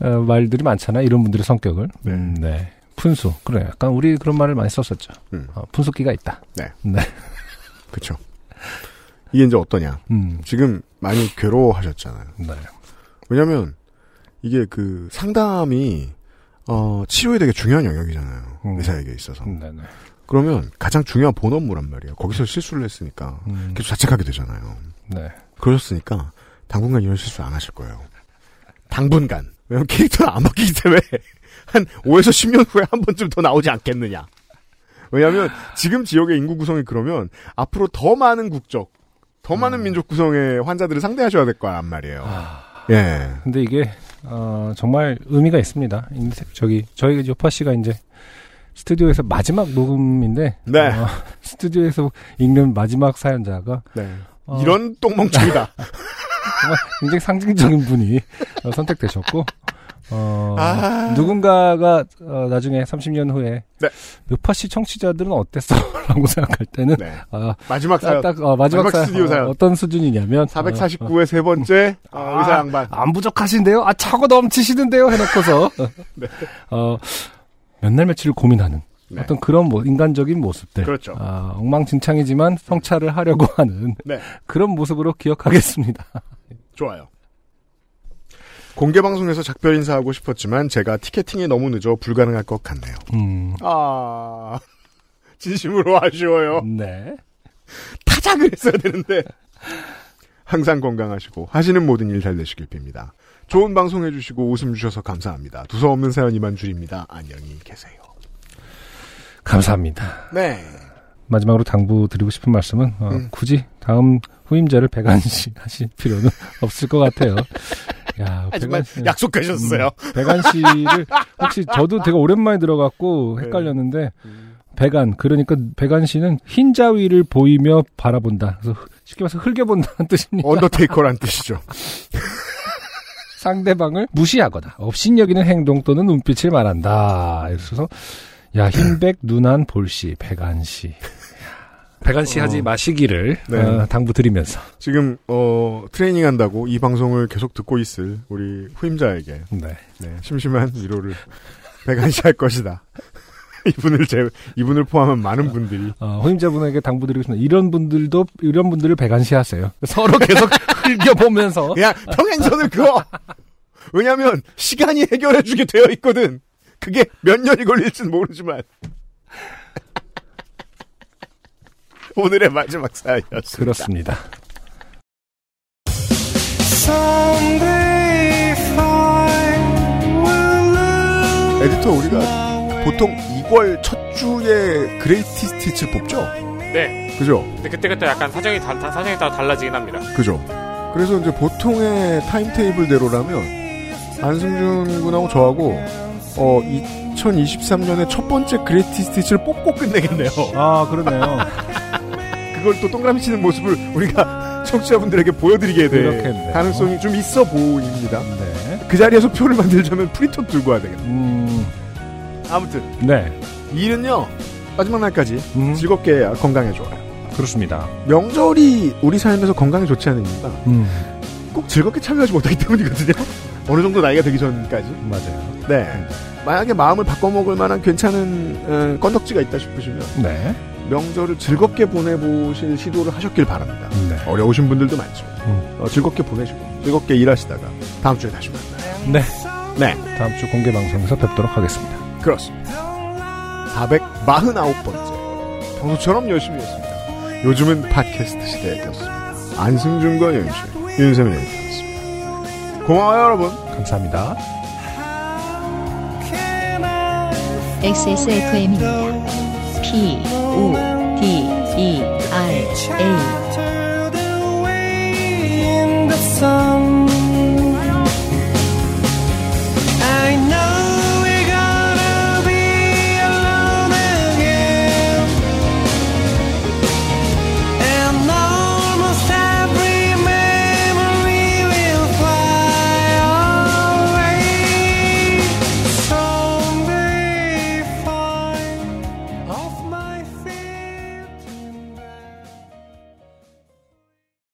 S2: 어, 말들이 많잖아. 이런 분들의 성격을.
S3: 네.
S2: 음, 네. 푼수. 그래. 약간 우리 그런 말을 많이 썼었죠.
S3: 음.
S2: 어, 푼수기가 있다.
S3: 네.
S2: 네.
S3: 그쵸. 이게 이제 어떠냐.
S2: 음.
S3: 지금 많이 괴로워하셨잖아요.
S2: 네.
S3: 왜냐면, 이게 그 상담이, 어, 치료에 되게 중요한 영역이잖아요.
S2: 음.
S3: 의사에게 있어서.
S2: 네, 네.
S3: 그러면 가장 중요한 본 업무란 말이에요. 거기서 실수를 했으니까.
S2: 음.
S3: 계속 자책하게 되잖아요.
S2: 네.
S3: 그러셨으니까, 당분간 이런 실수 안 하실 거예요. 당분간. 왜냐면 캐릭터는 안 바뀌기 때문에, 한 5에서 10년 후에 한 번쯤 더 나오지 않겠느냐. 왜냐하면 지금 지역의 인구 구성이 그러면 앞으로 더 많은 국적, 더 많은 민족 구성의 환자들을 상대하셔야 될 거란 말이에요. 예.
S2: 근데 이게 어, 정말 의미가 있습니다. 저기 저희 요파 씨가 이제 스튜디오에서 마지막 녹음인데
S3: 네.
S2: 어, 스튜디오에서 읽는 마지막 사연자가
S3: 네.
S2: 어,
S3: 이런 똥멍청이다.
S2: 정말 굉장히 상징적인 분이 어, 선택되셨고 어,
S3: 아.
S2: 누군가가 어, 나중에 30년 후에
S3: 네.
S2: 요파시 청취자들은 어땠어? 라고 생각할 때는
S3: 네.
S2: 아,
S3: 마지막 사연.
S2: 딱, 어, 마지막,
S3: 마지막
S2: 사연,
S3: 스튜디오 사연.
S2: 어, 떤 수준이냐면
S3: 449의 세 번째 어,
S2: 아.
S3: 의사 양반.
S2: 안 부족하신데요? 아, 차고 넘치시는데요? 해놓고서, 어, 몇날 며칠을 고민하는
S3: 네.
S2: 어떤 그런 뭐 인간적인 모습들.
S3: 그렇죠.
S2: 아, 엉망진창이지만 성찰을 하려고 하는
S3: 네.
S2: 그런 모습으로 기억하겠습니다.
S3: 좋아요. 공개 방송에서 작별 인사하고 싶었지만 제가 티켓팅이 너무 늦어 불가능할 것 같네요.
S2: 음,
S3: 아 진심으로 아쉬워요.
S2: 네.
S3: 타작을 했어야 되는데 항상 건강하시고 하시는 모든 일 잘 되시길 빕니다. 좋은 방송 해주시고 웃음 주셔서 감사합니다. 두서없는 사연 이만 줄입니다. 안녕히 계세요.
S2: 감사합니다.
S3: 네.
S2: 마지막으로 당부드리고 싶은 말씀은 어,
S3: 음.
S2: 굳이 다음 후임자를 배관시 하실 필요는 없을 것 같아요. 야,
S3: 하지만
S2: 배관 씨-
S3: 약속하셨어요.
S2: 음, 배관 씨를 혹시 저도 되게 오랜만에 들어갔고
S3: 네.
S2: 헷갈렸는데 배관 그러니까 배관 씨는 흰자위를 보이며 바라본다. 그래서 쉽게 말해서 흘겨본다는 뜻입니다.
S3: 언더테이커란 뜻이죠.
S2: 상대방을 무시하거나 업신여기는 행동 또는 눈빛을 말한다. 그래서 야 흰백 눈한 볼씨 배관 씨. 배관 씨 하지
S3: 어.
S2: 마시기를
S3: 네.
S2: 어, 당부드리면서
S3: 지금 어 트레이닝 한다고 이 방송을 계속 듣고 있을 우리 후임자에게
S2: 네.
S3: 네, 심심한 위로를 배관시할 것이다. 이분을 제 이분을 포함한 많은 분들이
S2: 어, 후임자분에게 당부드리고 싶습니다. 이런 분들도 이런 분들을 배관시하세요. 서로 계속 흘겨보면서
S3: 그냥 평행선을 그어. 왜냐하면 시간이 해결해주게 되어 있거든. 그게 몇 년이 걸릴지는 모르지만 오늘의 마지막 사연이었습니다.
S2: 그렇습니다.
S3: 에디터 우리가 보통 2월 첫 주에 그레이티 스티치를 뽑죠.
S7: 네.
S3: 그죠?
S7: 근데 그때그때 약간 사정이 다, 다- 사정에 따라 달라지긴 합니다.
S3: 그죠? 그래서 이제 보통의 타임테이블대로라면 안승준 군하고 저하고 어 2023년의 첫 번째 greatest hits를 뽑고 끝내겠네요.
S2: 아 그러네요.
S3: 그걸 또 동그라미 치는 모습을 우리가 청취자분들에게 보여드리게 될
S2: 그렇겠네요.
S3: 가능성이 좀 있어 보입니다.
S2: 네.
S3: 그 자리에서 표를 만들자면 프린터 들고 와야 되겠네.
S2: 음,
S3: 아무튼
S2: 네.
S3: 이 일은요 마지막 날까지
S2: 음,
S3: 즐겁게 건강에 좋아요.
S2: 그렇습니다.
S3: 명절이 우리 삶에서 건강에 좋지 않은 이유가
S2: 음,
S3: 꼭 즐겁게 참여하지 못하기 때문이거든요. 어느 정도 나이가 되기 전까지.
S2: 맞아요.
S3: 네. 만약에 마음을 바꿔먹을 만한 괜찮은 어, 건덕지가 있다 싶으시면
S2: 네.
S3: 명절을 즐겁게 보내보실 시도를 하셨길 바랍니다.
S2: 네.
S3: 어려우신 분들도 많죠.
S2: 음.
S3: 어, 즐겁게 보내시고 즐겁게 일하시다가 다음 주에 다시 만나요.
S2: 네.
S3: 네,
S2: 다음 주 공개 방송에서 뵙도록 하겠습니다.
S3: 그렇습니다. 449번째 평소처럼 열심히 했습니다. 요즘은 팟캐스트 시대였습니다. 안승준과 윤시 윤세민이 였습니다. 고마워요 여러분.
S2: 감사합니다.
S1: XSFM입니다. P U T E R A.